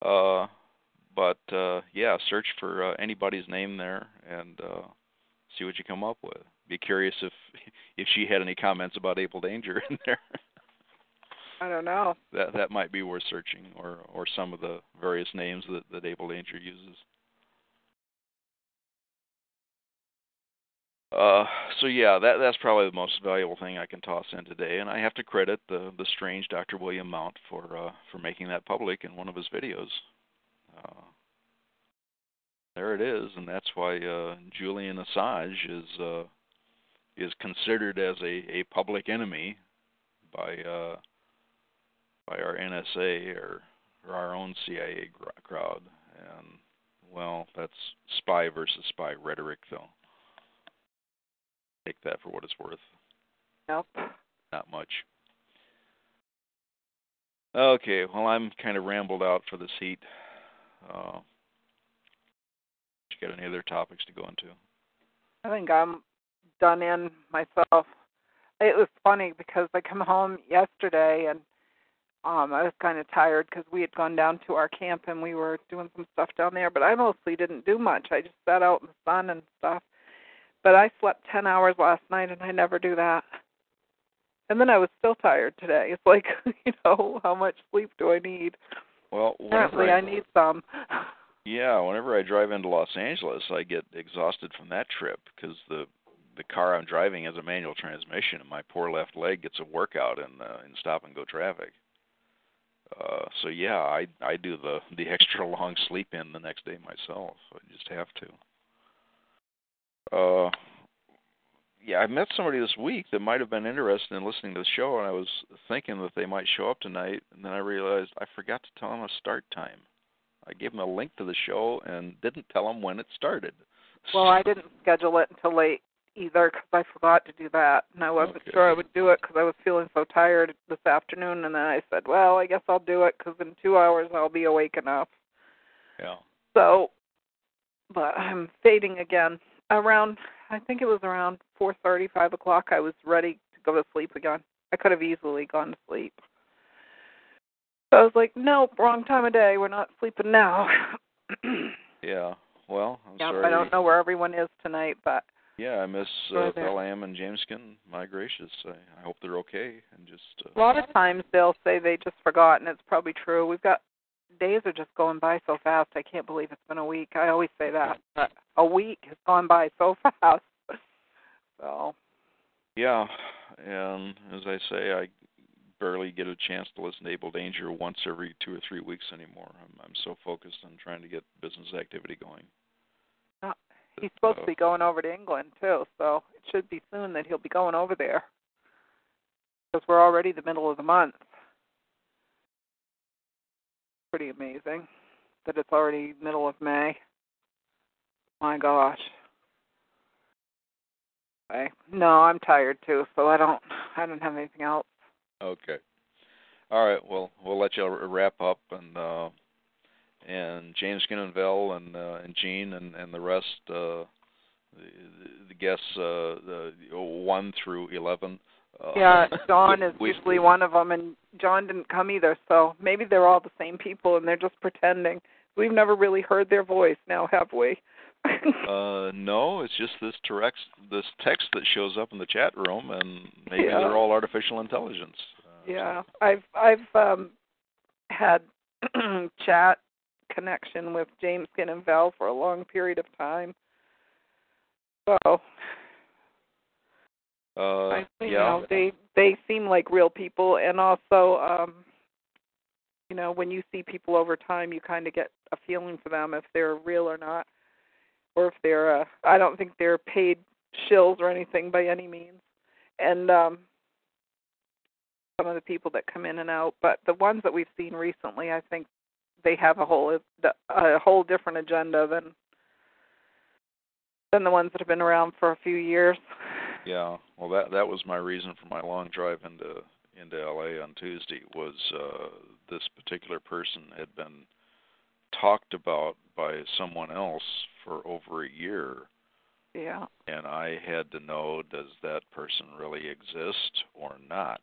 uh but uh yeah search for uh, anybody's name there and uh see what you come up with be curious if if she had any comments about Able Danger in there I don't know. that that might be worth searching or or some of the various names that that Able Danger uses Uh, so yeah, that that's probably the most valuable thing I can toss in today, and I have to credit the the strange Dr. William Mount for uh, for making that public in one of his videos. Uh, there it is, and that's why uh, Julian Assange is uh, is considered as a, a public enemy by uh, by our NSA or, or our own CIA crowd, and well, that's spy versus spy rhetoric, though take that for what it's worth. Nope. Not much. Okay, well, I'm kind of rambled out for this heat. Uh, you got any other topics to go into? I think I'm done in myself. It was funny because I come home yesterday and um I was kind of tired because we had gone down to our camp and we were doing some stuff down there, but I mostly didn't do much. I just sat out in the sun and stuff. But I slept 10 hours last night and I never do that. And then I was still tired today. It's like, you know, how much sleep do I need? Well, apparently I, I need some. Yeah, whenever I drive into Los Angeles, I get exhausted from that trip because the the car I'm driving has a manual transmission, and my poor left leg gets a workout in uh, in stop and go traffic. Uh, so yeah, I I do the the extra long sleep in the next day myself. I just have to. Uh, yeah, I met somebody this week that might have been interested in listening to the show, and I was thinking that they might show up tonight, and then I realized I forgot to tell them a start time. I gave them a link to the show and didn't tell them when it started. Well, I didn't schedule it until late either because I forgot to do that, and I wasn't Okay. sure I would do it because I was feeling so tired this afternoon. And then I said, well, I guess I'll do it because in two hours I'll be awake enough. Yeah. So, but I'm fading again. Around, I think it was around four thirty, five o'clock. I was ready to go to sleep again. I could have easily gone to sleep. So I was like, nope, wrong time of day. We're not sleeping now. Yeah. Well, I'm yeah, sorry. I don't know where everyone is tonight, but Yeah, I miss uh. Bellam and Jameskin. My gracious, I, I hope they're okay. And just uh, a lot of times they'll say they just forgot, and it's probably true. We've got days are just going by so fast. I can't believe it's been a week. I always say that, but a week has gone by so fast. So yeah, and as I say, I barely get a chance to listen to Able Danger once every two or three weeks anymore. I'm I'm so focused on trying to get business activity going. He's supposed to be going over to England too, so it should be soon that he'll be going over there. Because we're already the middle of the month. Pretty amazing that it's already middle of May. My gosh. Okay. No, I'm tired too, so I don't I don't have anything else. Okay. All right. Well, we'll let you wrap up, and uh, and James Ginenville and uh, and Gene and and the rest, uh, the, the guests, uh, the one through eleven, Uh, Yeah, John is we- usually one of them, and John didn't come either. So maybe they're all the same people, and they're just pretending. We've never really heard their voice now, have we? Uh, no, it's just this text, this text that shows up in the chat room, and maybe Yeah. they're all artificial intelligence. Uh, yeah, I've I've um had chat connection with James Skin and Val for a long period of time. So Uh, I think yeah. you know they they seem like real people, and also um you know when you see people over time, you kind of get a feeling for them if they're real or not, or if they're uh, I don't think they're paid shills or anything by any means, and um some of the people that come in and out, but the ones that we've seen recently, I think they have a whole a whole different agenda than than the ones that have been around for a few years. Yeah, well, that that was my reason for my long drive into into LA on Tuesday. Was uh, this particular person had been talked about by someone else for over a year, Yeah. and I had to know does that person really exist or not.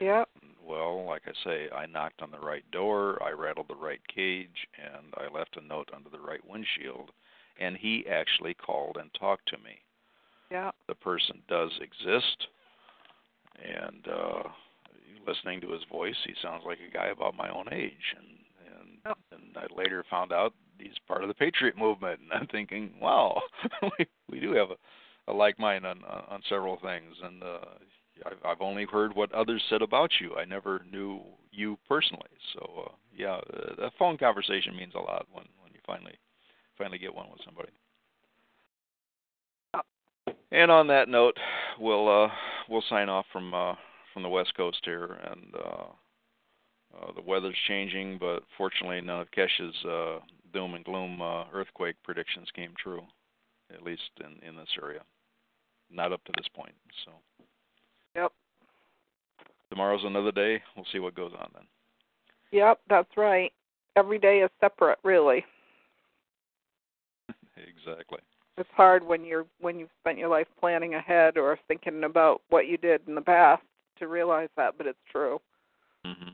Yep. And, well, like I say, I knocked on the right door, I rattled the right cage, and I left a note under the right windshield, and he actually called and talked to me Yeah. the person does exist and uh listening to his voice he sounds like a guy about my own age and and Oh. and I later found out he's part of the patriot movement and I'm thinking wow we we do have a a like mind on on on several things and uh I've only heard what others said about you I never knew you personally so uh yeah uh, a phone conversation means a lot when when you finally finally get one with somebody and on that note, we'll uh, we'll sign off from uh, from the West Coast here, and uh, uh, the weather's changing, but fortunately, none of Keshe's uh, doom and gloom uh, earthquake predictions came true, at least in in this area. Not up to this point. So. Yep. Tomorrow's another day. We'll see what goes on then. Yep, that's right. Every day is separate, really. exactly. It's hard when you're when you've spent your life planning ahead or thinking about what you did in the past to realize that, but it's true. hmm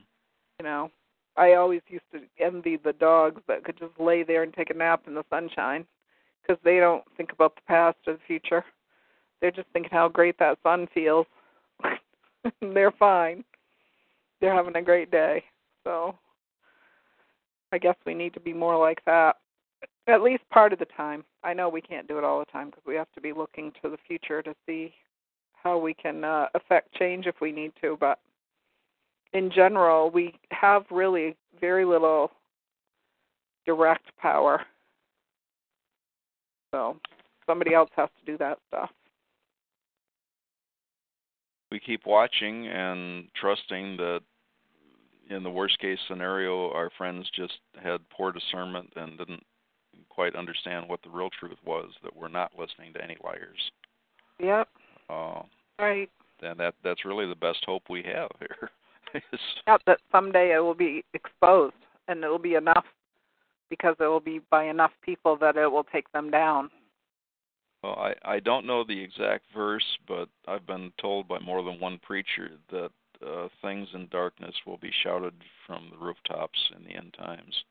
You know, I always used to envy the dogs that could just lay there and take a nap in the sunshine because they don't think about the past or the future. They're just thinking how great that sun feels. They're fine. They're having a great day. So I guess we need to be more like that. At least part of the time. I know we can't do it all the time because we have to be looking to the future to see how we can uh, affect change if we need to. But in general, we have really very little direct power. So somebody else has to do that stuff. We keep watching and trusting that in the worst case scenario our friends just had poor discernment and didn't quite understand what the real truth was that we're not listening to any liars Yep. uh, Right. and that that's really the best hope we have here is Yep. That someday it will be exposed and it will be enough because it will be by enough people that it will take them down. Well i i don't know the exact verse but i've been told by more than one preacher that uh, things in darkness will be shouted from the rooftops in the end times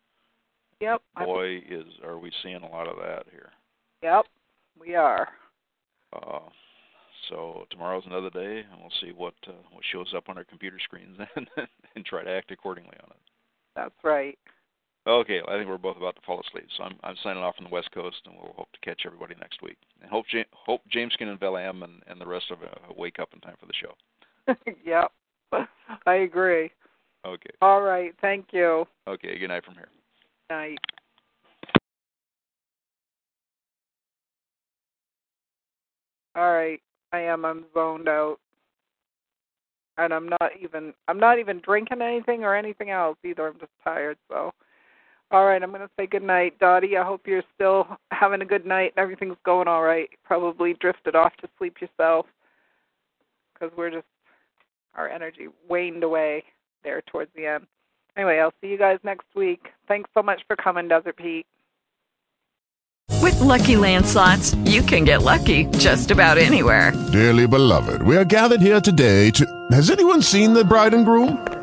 Yep. I- boy is are we seeing a lot of that here Yep. We are. Uh, so tomorrow's another day, and we'll see what uh, what shows up on our computer screens and and try to act accordingly on it. That's right. Okay, I think we're both about to fall asleep, so I'm I'm signing off from the West Coast, and we'll hope to catch everybody next week. And hope ja- hope James Skin and Velam and and the rest of uh, wake up in time for the show. yep. I agree. Okay, All right. Thank you. okay. Good night from here. Night. All right. I am. I'm zoned out. And I'm not even I'm not even drinking anything or anything else either. I'm just tired, so all right, I'm gonna say good night, Dottie. I hope you're still having a good night and everything's going all right. Probably drifted off to sleep yourself because we're just our energy waned away there towards the end. Anyway, I'll see you guys next week. Thanks so much for coming, Desert Pete. With Lucky Land slots, you can get lucky just about anywhere. Dearly beloved, we are gathered here today to. Has anyone seen the bride and groom?